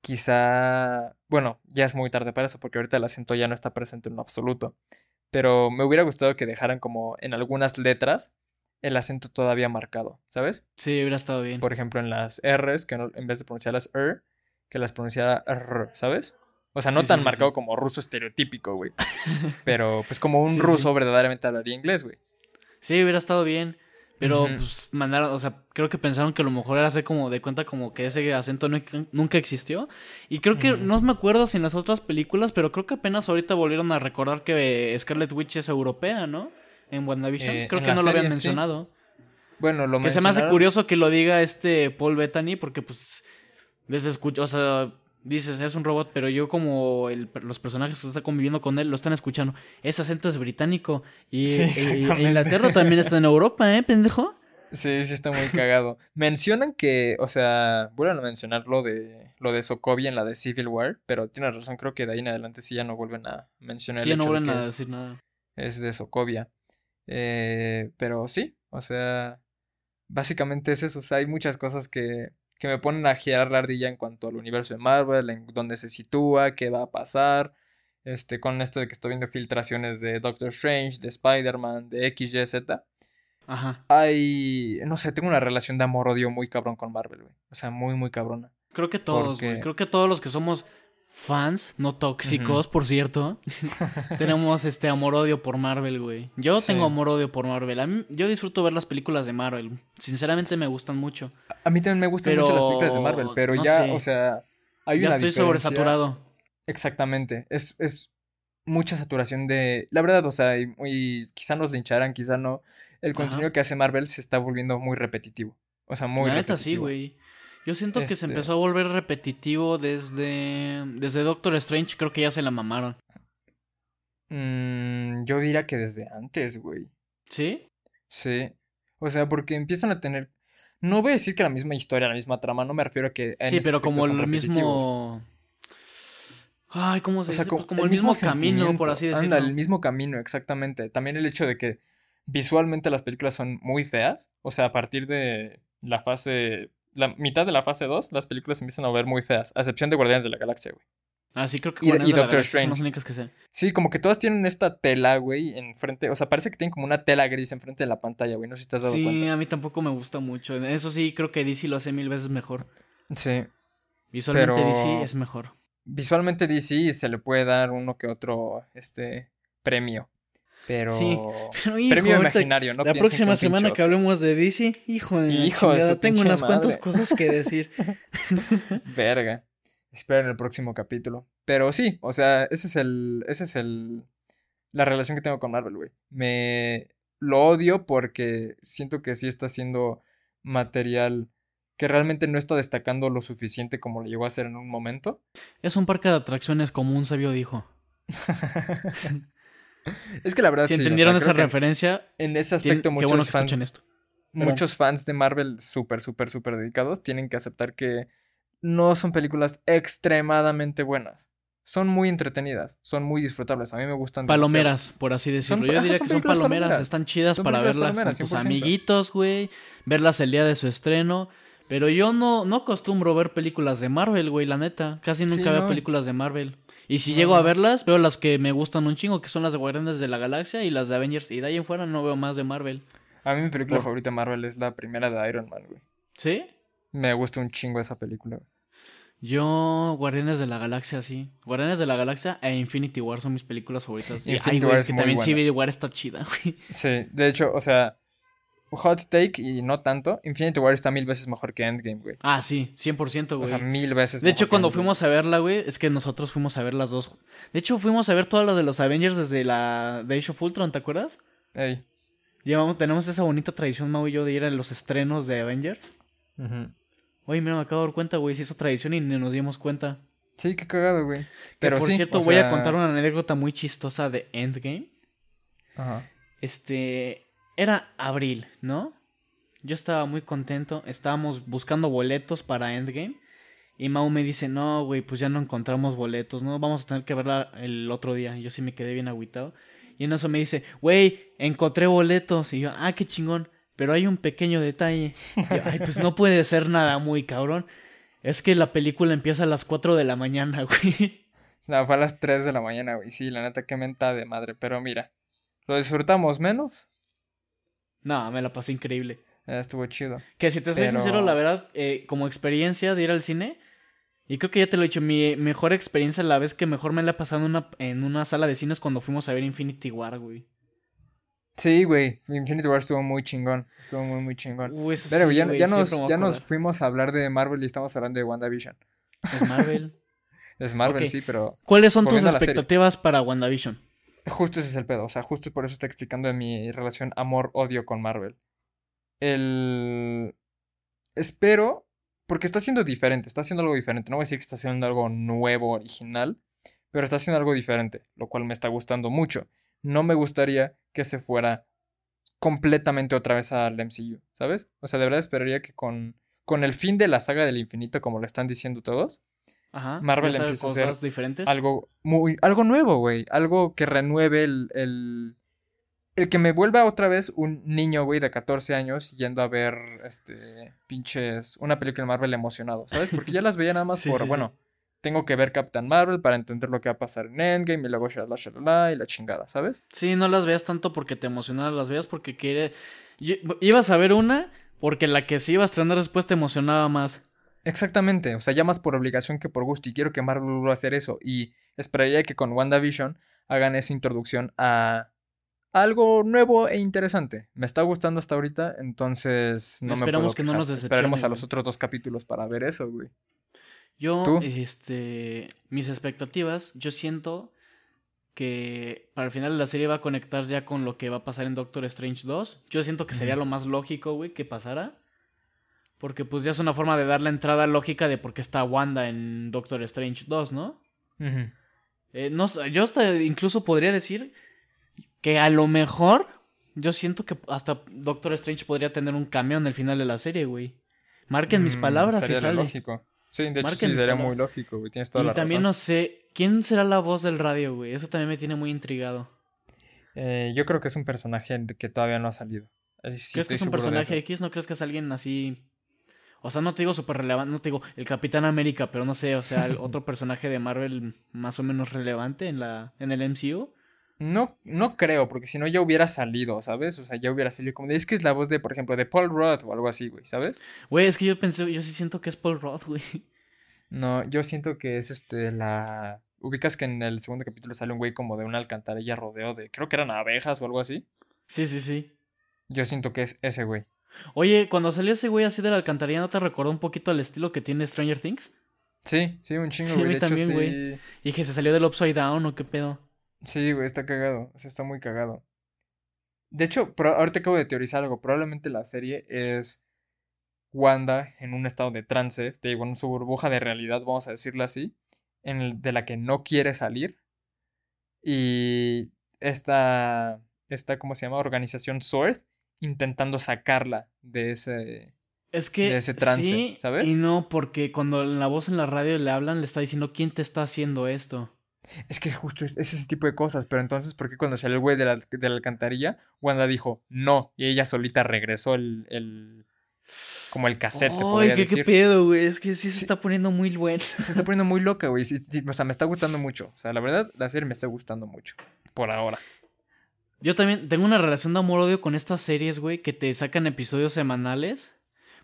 quizá, bueno, ya es muy tarde para eso porque ahorita el acento ya no está presente en lo absoluto, pero me hubiera gustado que dejaran como en algunas letras el acento todavía marcado, ¿sabes? Sí, hubiera estado bien. Por ejemplo, en las R's, que en vez de pronunciarlas R, que las pronunciara R, ¿sabes? O sea, no tan marcado como ruso estereotípico, güey. *laughs* Pero pues como un ruso verdaderamente hablaría inglés, güey. Sí, hubiera estado bien. Pero pues mandaron, o sea, creo que pensaron que a lo mejor era hacer como de cuenta como que ese acento nunca existió. Y creo que, no me acuerdo si en las otras películas, pero creo que apenas ahorita volvieron a recordar que Scarlet Witch es europea, ¿no? En WandaVision. Eh, creo que no lo habían mencionado. Bueno, lo Que se me hace curioso que lo diga este Paul Bettany, porque pues, les escucho, o sea, dices, es un robot, pero yo como los personajes que están conviviendo con él lo están escuchando. Ese acento es británico. Y, Inglaterra también está en Europa, ¿eh, pendejo? Sí, sí está muy cagado. Mencionan que, o sea, vuelven a mencionar lo de, lo de Sokovia en la de Civil War, pero tienes razón, creo que de ahí en adelante sí ya no vuelven a mencionar sí, ya no vuelven a decir nada. Es de Sokovia. Eh, pero sí, o sea, básicamente es eso. O sea, hay muchas cosas que, que me ponen a girar la ardilla en cuanto al universo de Marvel, en dónde se sitúa, qué va a pasar. Este, con esto de que estoy viendo filtraciones de Doctor Strange, de Spider-Man, de XYZ. Ajá. Hay, no sé, tengo una relación de amor-odio muy cabrón con Marvel, güey. O sea, muy, muy cabrona. Creo que todos, güey. Creo que todos los que somos fans, no tóxicos, por cierto, *laughs* tenemos este amor-odio por Marvel, güey. Yo tengo amor-odio por Marvel. yo disfruto ver las películas de Marvel. Sinceramente me gustan mucho. A mí también me gustan mucho las películas de Marvel, pero ya, o sea, hay ya estoy sobresaturado. Exactamente. Es, es mucha saturación de. La verdad, o sea, y, quizá nos lincharan, quizá no. El contenido que hace Marvel se está volviendo muy repetitivo. O sea, muy La neta, sí, güey. Yo siento que se este empezó a volver repetitivo desde, desde Doctor Strange, creo que ya se la mamaron. Mm, yo diría que desde antes, güey. ¿Sí? Sí. O sea, porque empiezan a tener... No voy a decir que la misma historia, la misma trama, no me refiero a que... sí, pero como el mismo... Ay, ¿cómo se dice? Pues como, el, mismo, camino, por así decirlo. Anda, el mismo camino, exactamente. También el hecho de que visualmente las películas son muy feas. O sea, a partir de la fase la mitad de la fase 2, las películas empiezan a ver muy feas, a excepción de Guardianes de la Galaxia, güey. Ah, sí, creo que Guardianes de la Galaxia son las únicas que sé. Sí, como que todas tienen esta tela, güey, enfrente. O sea, parece que tienen como una tela gris enfrente de la pantalla, güey. No sé si te has dado cuenta. Sí, a mí tampoco me gusta mucho. Eso sí, creo que DC lo hace mil veces mejor. Sí. Visualmente DC es mejor. Visualmente DC se le puede dar uno que otro este premio. Pero, sí, pero *laughs* premio imaginario, ¿no? La próxima semana que hablemos de DC, hijo de hijo tengo unas cuantas cosas que decir. *laughs* Verga. Esperen el próximo capítulo. Pero sí, o sea, ese es el. Ese es el. La relación que tengo con Marvel, güey. Me lo odio porque siento que sí está siendo material que realmente no está destacando lo suficiente como lo llegó a hacer en un momento. Es un parque de atracciones como un sabio dijo. *laughs* Es que la verdad si entendieron esa referencia, en ese aspecto muchos fans, esto. muchos fans de Marvel súper, súper, súper dedicados tienen que aceptar que no son películas extremadamente buenas. Son muy entretenidas, son muy disfrutables. A mí me gustan. Palomeras, por así decirlo. Yo diría que son palomeras, están chidas para verlas con tus amiguitos, güey. Verlas el día de su estreno. Pero yo no, no acostumbro ver películas de Marvel, güey, la neta. Casi nunca veo películas de Marvel. Y si llego a verlas, veo las que me gustan un chingo, que son las de Guardianes de la Galaxia y las de Avengers. Y de ahí en fuera no veo más de Marvel. A mí mi película favorita de Marvel es la primera de Iron Man, güey. ¿Sí? Me gusta un chingo esa película. Yo, Guardianes de la Galaxia, sí. Guardianes de la Galaxia e Infinity War son mis películas favoritas. y ay, güey, es que también Civil War está chida, güey. Sí, de hecho, o sea, hot take y no tanto, Infinity War está mil veces mejor que Endgame, güey. Ah, sí, 100%, güey. O sea, mil veces De hecho, cuando fuimos a verla, güey, es que nosotros fuimos a ver las dos. De hecho, fuimos a ver todas las de los Avengers desde la de Age of Ultron, ¿te acuerdas? Ey. Llevamos, tenemos esa bonita tradición, Mau y yo, de ir a los estrenos de Avengers. Oye, mira, me acabo de dar cuenta, güey, se hizo tradición y ni nos dimos cuenta. Sí, qué cagado, güey. Pero por cierto, voy a contar una anécdota muy chistosa de Endgame. Ajá. Este, era abril, ¿no? Yo estaba muy contento, estábamos buscando boletos para Endgame. Y Mau me dice, no, güey, pues ya no encontramos boletos, ¿no? Vamos a tener que verla el otro día. yo sí me quedé bien agüitado. Y en eso me dice, güey, encontré boletos. Y yo, ah, qué chingón. Pero hay un pequeño detalle. Ay, pues no puede ser nada muy cabrón. Es que la película empieza a las 4 de la mañana, *laughs* güey. No, fue a las 3 de la mañana, güey. Sí, la neta, qué menta de madre. Pero mira, ¿lo disfrutamos menos? No, me la pasé increíble. Eh, estuvo chido. Que si te soy sincero, la verdad, eh, como experiencia de ir al cine, y creo que ya te lo he dicho, mi mejor experiencia, la vez que mejor me la he pasado en una, en una sala de cines cuando fuimos a ver Infinity War, güey. Sí, güey, Infinity War estuvo muy chingón, estuvo muy, muy chingón. Pero ya, ya, nos, ya nos fuimos a hablar de Marvel y estamos hablando de WandaVision. Es Marvel. *laughs* es Marvel, sí, pero... ¿Cuáles son tus expectativas para WandaVision? Justo ese es el pedo, o sea, justo por eso estoy explicando mi relación amor-odio con Marvel. El... Espero, porque está haciendo diferente, está haciendo algo diferente. No voy a decir que está haciendo algo nuevo, original, pero está haciendo algo diferente, lo cual me está gustando mucho no me gustaría que se fuera completamente otra vez al MCU, ¿sabes? O sea, de verdad esperaría que con, con el fin de la saga del infinito, como lo están diciendo todos, Marvel empiece a hacer diferentes? algo muy, algo nuevo, güey, algo que renueve el, el, el que me vuelva otra vez un niño, güey, de 14 años yendo a ver, este, pinches, una película de Marvel emocionado, ¿sabes? Porque ya las veía nada más *laughs* por, bueno, tengo que ver Captain Marvel para entender lo que va a pasar en Endgame y luego shalala, shalala y la chingada, ¿sabes? Sí, no las veas tanto porque te emociona, las veas porque quiere... Ibas a ver una porque la que sí ibas a estrenar después te emocionaba más. Exactamente, o sea, ya más por obligación que por gusto y quiero que Marvel vuelva a hacer eso y esperaría que con WandaVision hagan esa introducción a algo nuevo e interesante. Me está gustando hasta ahorita, entonces no Esperamos que no nos decepcione. Esperemos a los otros dos capítulos para ver eso, güey. Yo, este, mis expectativas, yo siento que para el final de la serie va a conectar ya con lo que va a pasar en Doctor Strange 2. Yo siento que sería lo más lógico, güey, que pasara. Porque pues ya es una forma de dar la entrada lógica de por qué está Wanda en Doctor Strange 2, ¿no? Eh, no yo hasta incluso podría decir que a lo mejor yo siento que hasta Doctor Strange podría tener un cambio en el final de la serie, güey. Marquen mis mm, palabras y sale. lógico. Sí, de hecho sí sería muy lógico, güey. Tienes toda y también no sé, ¿quién será la voz del radio, güey? Eso también me tiene muy intrigado. Eh, yo creo que es un personaje que todavía no ha salido. ¿Crees que es un personaje X? ¿No crees que es alguien así? O sea, no te digo súper relevante, no te digo el Capitán América, pero no sé, o sea, otro personaje de Marvel más o menos relevante en, la, en el MCU. No, no creo, porque si no ya hubiera salido, ¿sabes? O sea, ya hubiera salido como es que es la voz de, por ejemplo, de Paul Roth o algo así, güey, ¿sabes? Güey, es que yo pensé, yo sí siento que es Paul Roth, güey. No, yo siento que es este la. Ubicas que en el segundo capítulo sale un güey como de una alcantarilla rodeo de. Creo que eran abejas o algo así. Sí, sí, sí. Yo siento que es ese güey. Oye, cuando salió ese güey así de la alcantarilla, ¿no te recordó un poquito el estilo que tiene Stranger Things? Sí, sí, un chingo, güey. Sí, también, güey. Y que se salió del Upside Down o qué pedo. Sí, güey, está cagado. O sea, está muy cagado. De hecho, ahorita acabo de teorizar algo. Probablemente la serie es Wanda en un estado de trance, de, bueno, su burbuja de realidad, vamos a decirlo así, en el, de la que no quiere salir. Y esta, esta, ¿cómo se llama? Organización SWORD intentando sacarla de ese, es que de ese trance, ¿sabes? Y no, porque cuando la voz en la radio le hablan, le está diciendo quién te está haciendo esto. Es que justo es, ese tipo de cosas, pero entonces, ¿por qué cuando salió el güey de la, de la alcantarilla, Wanda dijo no? Y ella solita regresó el, el como el cassette, se podría qué, decir. qué pedo, güey. Es que sí se está poniendo muy bueno. *laughs* Se está poniendo muy loca, güey. o sea, me está gustando mucho. O sea, la verdad, la serie me está gustando mucho. Por ahora. Yo también tengo una relación de amor-odio con estas series, güey, que te sacan episodios semanales.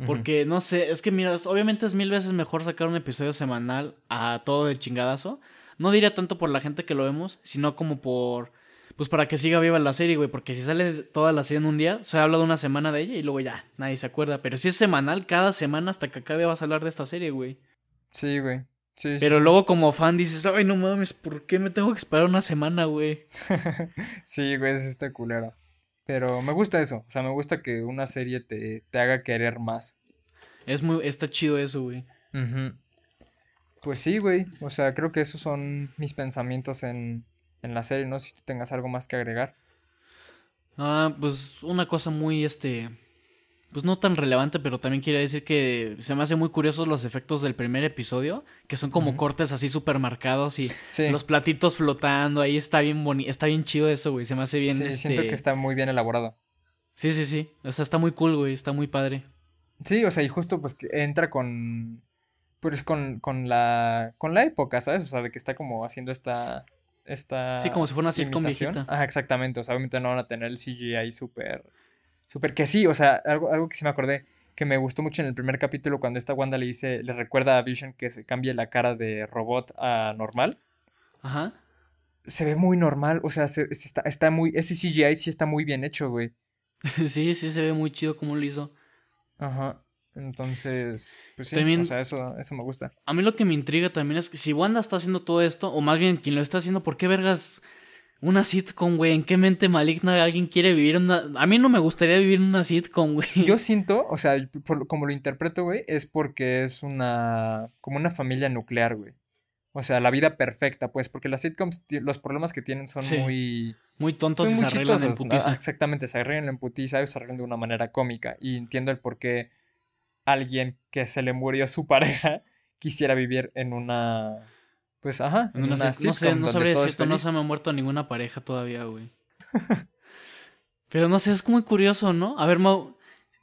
Porque, no sé, es que mira, obviamente es mil veces mejor sacar un episodio semanal a todo de chingadazo. No diría tanto por la gente que lo vemos, sino como por. Pues para que siga viva la serie, güey. Porque si sale toda la serie en un día, se habla de una semana de ella y luego ya, nadie se acuerda. Pero si es semanal, cada semana hasta que acabe vas a hablar de esta serie, güey. Sí, güey. Sí, Pero luego como fan dices, ay, no mames, ¿por qué me tengo que esperar una semana, güey? *laughs* sí, güey, es esta culera. Pero me gusta eso. O sea, me gusta que una serie te, te haga querer más. Es muy, está chido eso, güey. Pues sí, güey. O sea, creo que esos son mis pensamientos en, en la serie. No sé si tú tengas algo más que agregar. Ah, pues una cosa muy, este, pues no tan relevante, pero también quiero decir que se me hace muy curiosos los efectos del primer episodio, que son como cortes así súper marcados y los platitos flotando, ahí está bien bonito, está bien chido eso, güey, se me hace bien. Sí, siento este que está muy bien elaborado. Sí, sí, sí. O sea, está muy cool, güey. Está muy padre. Sí, o sea, y justo pues que entra con. Pues con, con la. con la época, ¿sabes? O sea, de que está como haciendo esta. esta Sí, como si fuera una sitcom imitación. viejita. Ajá, exactamente. O sea, obviamente no van a tener el CGI súper. Súper que sí, o sea, algo, algo que sí me acordé. Que me gustó mucho en el primer capítulo cuando esta Wanda le dice, le recuerda a Vision que se cambie la cara de robot a normal. Ajá. Se ve muy normal, o sea, se- se está, está muy, ese CGI sí está muy bien hecho, güey. *laughs* sí, sí se ve muy chido como lo hizo. Ajá. Entonces, pues sí, También- o sea, eso, eso me gusta. A mí lo que me intriga también es que si Wanda está haciendo todo esto, o más bien quien lo está haciendo, ¿por qué vergas una sitcom, güey? ¿En qué mente maligna alguien quiere vivir una... A mí no me gustaría vivir en una sitcom, güey. Yo siento, o sea, por como lo interpreto, güey, es porque es una, como una familia nuclear, güey. O sea, la vida perfecta, pues, porque las sitcoms, los problemas que tienen son Sí. muy, Muy tontos son y muy se arreglan en putiza. Exactamente, se arreglan en putiza y se arreglan de una manera cómica. Y entiendo el por qué alguien que se le murió su *laughs* pareja quisiera vivir en una, pues, ajá, En en una una sit- no sé, no sabría decirte, no se me ha muerto ninguna pareja todavía, güey. *laughs* Pero no sé, es muy curioso, ¿no? A ver, Mau,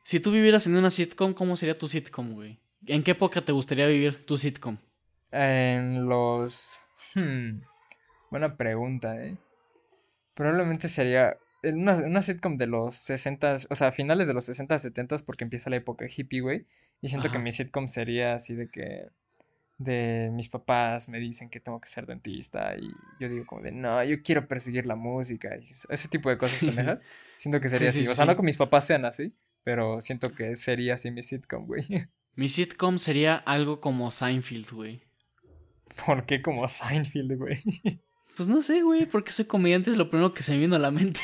si tú vivieras en una sitcom, ¿cómo sería tu sitcom, güey? ¿En qué época te gustaría vivir tu sitcom? En los... hmm, buena pregunta, ¿eh? Probablemente sería en una, una sitcom de los 60, o sea, finales de los 60, 70, porque empieza la época hippie, güey. Y siento que mi sitcom sería así de que... De mis papás me dicen que tengo que ser dentista y yo digo como de, no, yo quiero perseguir la música y es- ese tipo de cosas Sí. *laughs* pendejas. Siento que sería Sí, sí, así. O sea, no que mis papás sean así, pero siento que sería así mi sitcom, güey. *laughs* Mi sitcom sería algo como Seinfeld, güey. ¿Por qué como Seinfeld, güey? *laughs* Pues no sé, güey, porque soy comediante, es lo primero que se me vino a la mente.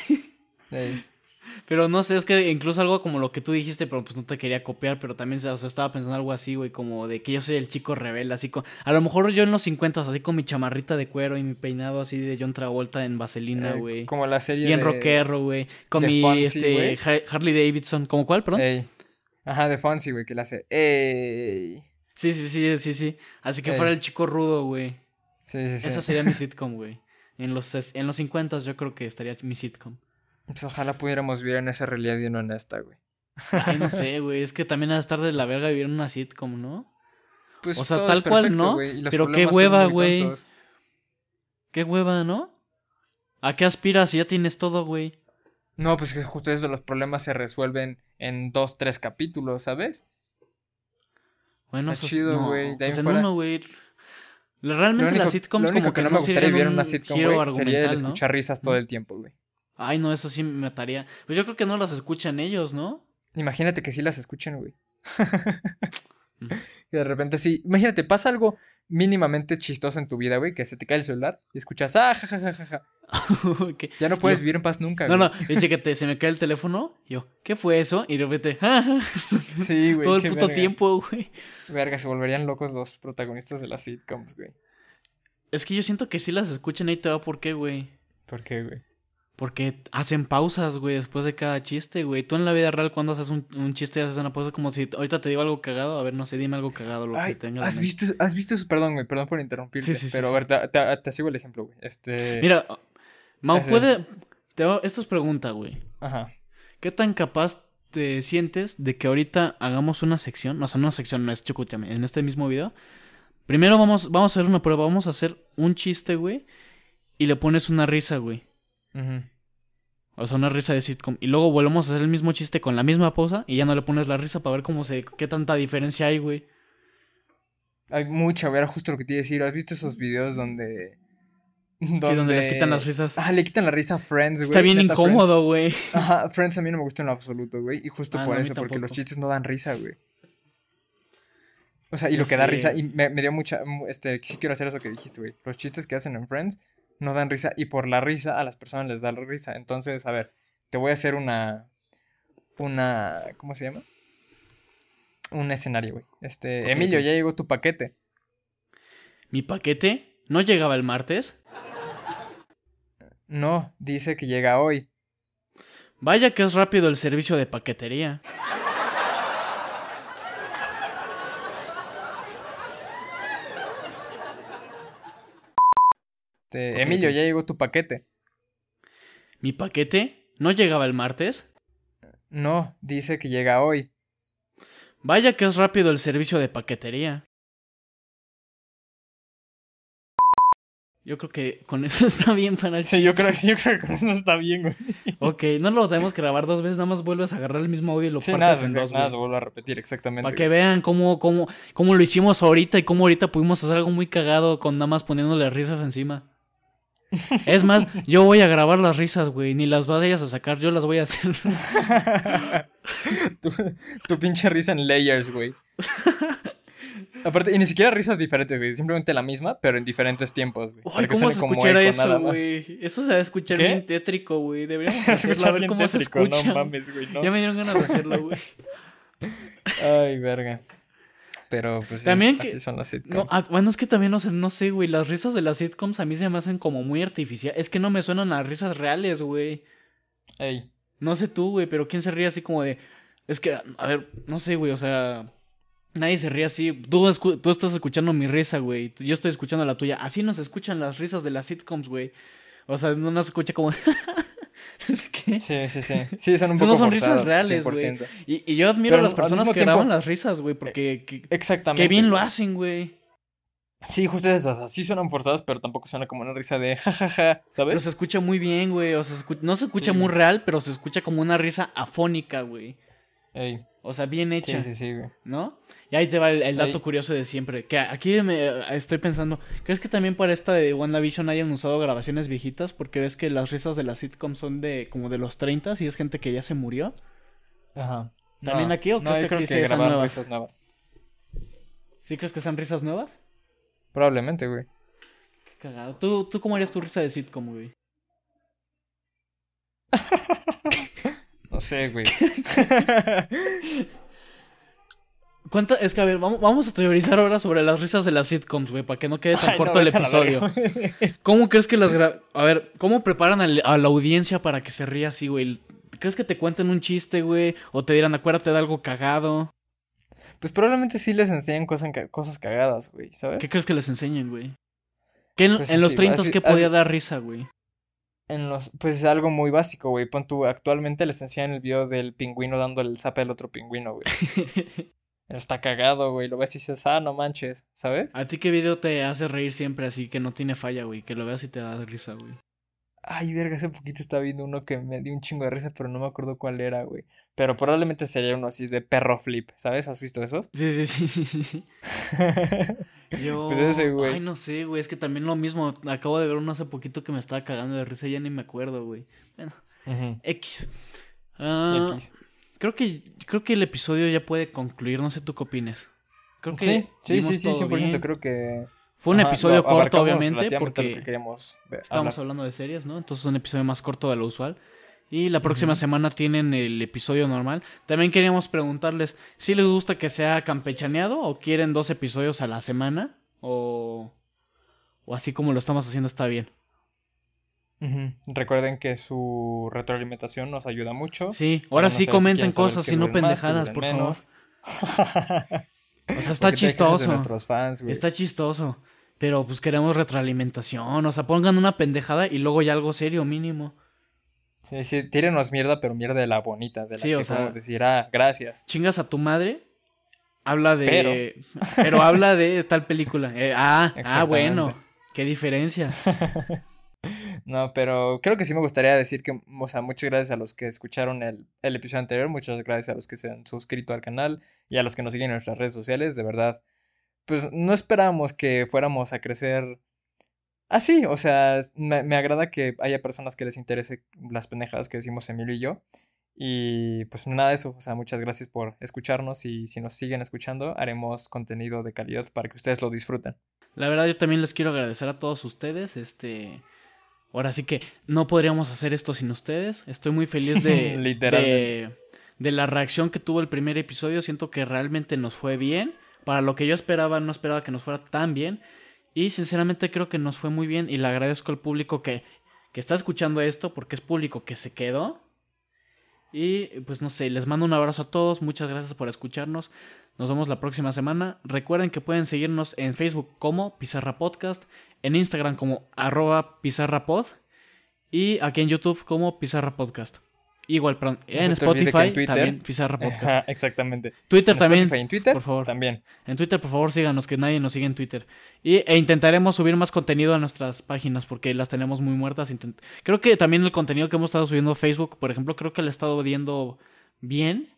Pero no sé, es que incluso algo como lo que tú dijiste, pero pues no te quería copiar, pero también, o sea, estaba pensando algo así, güey, como de que yo soy el chico rebelde, así con... A lo mejor yo en los 50, así con mi chamarrita de cuero y mi peinado así de John Travolta en vaselina, Eh, güey. como la serie Bien de... rockero, güey. Con de mi, Fonzie, este, Harley Davidson. ¿Como cuál, perdón? Ey. Ajá, de Fonzie, güey, que le hace. ¡Ey! Sí, sí, sí, sí, sí. Así que Ey. fuera el chico rudo, güey. Sí, sí, sí. Esa sería mi sitcom, güey. En los, en los 50 yo creo que estaría mi sitcom. Pues ojalá pudiéramos vivir en esa realidad y no en esta, güey. Ay, no sé, *laughs* güey. Es que también de estar de la verga vivir en una sitcom, ¿no? Pues O sea, tal cual, ¿no? Pero qué hueva, güey. Qué hueva, ¿no? ¿A qué aspiras si ya tienes todo, güey? No, pues que justo eso, los problemas se resuelven en dos, tres capítulos, ¿sabes? Bueno, Está eso sí, chido, no, güey, ahí Pues en fuera- uno, güey. Realmente único, las sitcoms como que, que, no me no gustaría vivir en un una sitcom, güey, sería el ¿no? escuchar risas todo el tiempo, güey. Ay, no, eso sí me mataría. Pues yo creo que no las escuchan ellos, ¿no? Imagínate que sí las escuchen, güey. Que *laughs* de repente sí. Imagínate, pasa algo mínimamente chistoso en tu vida, güey, que se te cae el celular y escuchas, ah, ja, ja, ja, ja. Que- *laughs* Ya no puedes Yo- vivir en paz nunca, No, güey. no, y chécate, se me cae el teléfono. y Yo, ¿qué fue eso? Y de repente, *laughs* "Ah, Sí, güey. todo el puto verga. tiempo, güey. Verga, se volverían locos los protagonistas de las sitcoms, güey. Es que yo siento que sí las escuchan ahí te va por qué, güey. ¿Por qué, güey? Porque hacen pausas, güey, después de cada chiste, güey. Tú en la vida real, cuando haces un, un chiste, haces una pausa como si ahorita te digo algo cagado. A ver, no sé, dime algo cagado, lo Ay, que tenga en la ¿has visto, has visto eso? Perdón, güey, perdón por interrumpirte. Sí, sí, sí, pero sí. a ver, te, te- te sigo el ejemplo, güey. Este. Mira, Mau, Ese- puede. Te hago- Esto es pregunta, güey. Ajá. ¿Qué tan capaz te sientes de que ahorita hagamos una sección? O sea, no una sección, no es chucúchame, en este mismo video. Primero vamos, vamos a hacer una prueba, vamos a hacer un chiste, güey. Y le pones una risa, güey. Ujú. O sea, una risa de sitcom. Y luego volvemos a hacer el mismo chiste con la misma pausa y ya no le pones la risa para ver cómo se, qué tanta diferencia hay, güey. Hay mucha, güey, era justo lo que te iba a decir. ¿Has visto esos videos donde. Donde, Sí, donde les quitan las risas. Ah, le quitan la risa a Friends, güey. Está bien Neta, incómodo, güey. Ajá, Friends a mí no me gusta en lo absoluto, güey. Y justo Ah, por no, eso, porque los chistes no dan risa, güey. O sea, y lo que da risa, y me, me dio mucha. mu- Este, sí quiero hacer eso que dijiste, güey. Los chistes que hacen en Friends no dan risa, y por la risa a las personas les da la risa. Entonces, a ver, te voy a hacer una. Una. ¿Cómo se llama? Un escenario, güey. Este, Emilio, ya llegó tu paquete. Mi paquete no llegaba el martes. No, dice que llega hoy. Vaya que es rápido el servicio de paquetería. Este, Emilio, ya llegó tu paquete. Mi paquete no llegaba el martes. No, dice que llega hoy. Vaya que es rápido el servicio de paquetería. Yo creo que con eso *laughs* está bien para el Sí, yo creo, yo creo que con eso está bien, güey. Ok, no lo tenemos que grabar dos veces, nada más vuelves a agarrar el mismo audio y lo Sí, partes nada, en dos, nada, lo vuelvo a repetir, exactamente. Para que vean cómo, cómo, cómo lo hicimos ahorita y cómo ahorita pudimos hacer algo muy cagado con nada más poniéndole risas encima. Es más, yo voy a grabar las risas, güey. Ni las vayas a sacar, yo las voy a hacer. *laughs* tu, tu pinche risa en layers, güey. Aparte, y ni siquiera risas diferentes, güey. Simplemente la misma, pero en diferentes tiempos, güey. ¿cómo se escuchará eso, güey? Eso se va a escuchar ¿Qué? bien tétrico, güey. Deberíamos *laughs* Se hacerlo, a ver bien cómo se tétrico, escucha. No mames, güey, no. Ya me dieron ganas de hacerlo, güey. Ay, verga. Pero, pues sí, También que- así son las sitcoms. No, ah, bueno, es que también no sé, no sé, güey. Las risas de las sitcoms a mí se me hacen como muy artificiales. Es que no me suenan a risas reales, güey. Ey, No sé tú, güey, pero ¿quién se ríe así como de... Es que, a ver, no sé, güey, o sea... Nadie se ríe así. Tú estás escuchando mi risa, güey. Yo estoy escuchando la tuya. Así nos escuchan las risas de las sitcoms, güey. O sea, no nos escucha como... *laughs* *laughs* qué. sí, sí, sí. Sí, son un poco son risas reales, güey. 100%. Y, y yo admiro Pero a las personas que tiempo- graban las risas, güey, porque... que- Exactamente. Qué bien lo hacen, güey. Sí, justo eso. O sea, sí suenan forzadas, pero tampoco suena como una risa de jajaja, Pero ¿sabes? se escucha muy bien, güey. O sea, se no se escucha Sí, muy real, pero se escucha como una risa afónica, güey. Ey, O sea, bien hecha, sí, sí, sí, güey. ¿no? Y ahí te va el, el dato Ahí. curioso de siempre. Que aquí me estoy pensando, ¿crees que también para esta de WandaVision hayan usado grabaciones viejitas? Porque ves que las risas de las sitcoms son de como de los 30 y es gente que ya se murió. Ajá. ¿También aquí o no, crees que aquí sí sean nuevas? risas nuevas. ¿Sí crees que sean risas nuevas? Probablemente, güey. Qué cagado. ¿Tú, ¿Tú cómo harías tu risa de sitcom, güey? *laughs* No sé, güey. *laughs* ¿Cuánta? Es que a ver, vamos, vamos a teorizar ahora sobre las risas de las sitcoms, güey, para que no quede tan Ay, no, corto el episodio. ¿Cómo crees que las gra- A ver, ¿cómo preparan al- a la audiencia para que se ría así, güey? ¿Crees que te cuenten un chiste, güey? O te dirán, acuérdate de algo cagado. Pues probablemente sí les enseñan cosas, cosas cagadas, güey, ¿sabes? ¿Qué crees que les enseñen, güey? ¿Qué en, Pues en los así, 30 así- qué podía así- dar risa, güey? En los, pues es algo muy básico, güey. Pon tú, actualmente les enseñan el video del pingüino dándole el zape al otro pingüino, güey. *laughs* Está cagado, güey. Lo ves y dices, ah, no manches, ¿sabes? ¿A ti qué video te hace reír siempre así que no tiene falla, güey? Que lo veas y te da risa, güey. Ay, verga, hace poquito estaba viendo uno que me dio un chingo de risa, pero no me acuerdo cuál era, güey. Pero probablemente sería uno así de perro flip, ¿sabes? ¿Has visto esos? Sí, sí, sí, sí, sí. *laughs* Yo. Pues ese, güey. Ay, no sé, güey. Es que también lo mismo. Acabo de ver uno hace poquito que me estaba cagando de risa y ya ni me acuerdo, güey. Bueno, X. Ah, X. Creo que, creo que el episodio ya puede concluir. No sé tú qué opines. Creo que Sí, sí, sí, sí, todo 100%. bien. Creo que Fue un ajá, episodio corto, obviamente, lo que porque queríamos ver- hablar. hablando de series, ¿no? Entonces un episodio más corto de lo usual. Y la próxima semana tienen el episodio normal. También queríamos preguntarles si les gusta que sea campechaneado o quieren dos episodios a la semana o, o así como lo estamos haciendo está bien. Recuerden que su retroalimentación nos ayuda mucho. Sí, ahora sí si comenten cosas y no más, pendejadas, por favor. *laughs* O sea, está Porque chistoso. fans. Está chistoso. Pero pues queremos retroalimentación. O sea, pongan una pendejada y luego ya algo serio mínimo. Sí, sí, tírenos mierda, pero mierda de la bonita, de la Sí, que o sea- podemos decir, ah, gracias. Chingas a tu madre. Habla de. Pero. *laughs* Pero, habla de tal película. Eh, ah, ah, bueno. Qué diferencia. *laughs* No, pero creo que sí me gustaría decir que, o sea, muchas gracias a los que escucharon el, el episodio anterior, muchas gracias a los que se han suscrito al canal y a los que nos siguen en nuestras redes sociales, de verdad. Pues no esperábamos que fuéramos a crecer así, o sea, me, me agrada que haya personas que les interese las pendejadas que decimos Emilio y yo. Y pues nada de eso, o sea, muchas gracias por escucharnos y si nos siguen escuchando, haremos contenido de calidad para que ustedes lo disfruten. La verdad, yo también les quiero agradecer a todos ustedes. Este. Ahora sí que no podríamos hacer esto sin ustedes. Estoy muy feliz *laughs* de, de la reacción que tuvo el primer episodio. Siento que realmente nos fue bien. Para lo que yo esperaba, no esperaba que nos fuera tan bien. Y sinceramente creo que nos fue muy bien. Y le agradezco al público que, que está escuchando esto. Porque es público que se quedó. Y pues no sé, les mando un abrazo a todos. Muchas gracias por escucharnos. Nos vemos la próxima semana. Recuerden que pueden seguirnos en Facebook como Pizarra Podcast, en Instagram como arroba pizarrapod y aquí en YouTube como Pizarra Podcast. Igual, perdón, en Spotify en Twitter- también Pizarra Podcast. Ajá, exactamente. Twitter En también, Spotify en Twitter, por favor. también. En Twitter, por favor, síganos, que nadie nos sigue en Twitter. Y, e intentaremos subir más contenido a nuestras páginas porque las tenemos muy muertas. Intent- creo que también el contenido que hemos estado subiendo a Facebook, por ejemplo, creo que le ha estado viendo bien.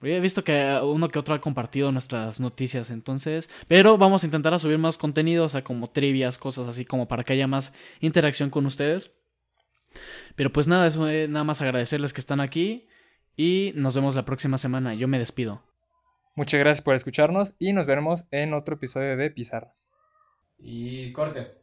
He visto que uno que otro ha compartido nuestras noticias, entonces. Pero vamos a intentar a subir más contenido, o sea, como trivias, cosas así, como para que haya más interacción con ustedes. Pero pues nada, eso es nada más agradecerles que están aquí. Y nos vemos la próxima semana. Yo me despido. Muchas gracias por escucharnos y nos veremos en otro episodio de Pizarra. Y corte.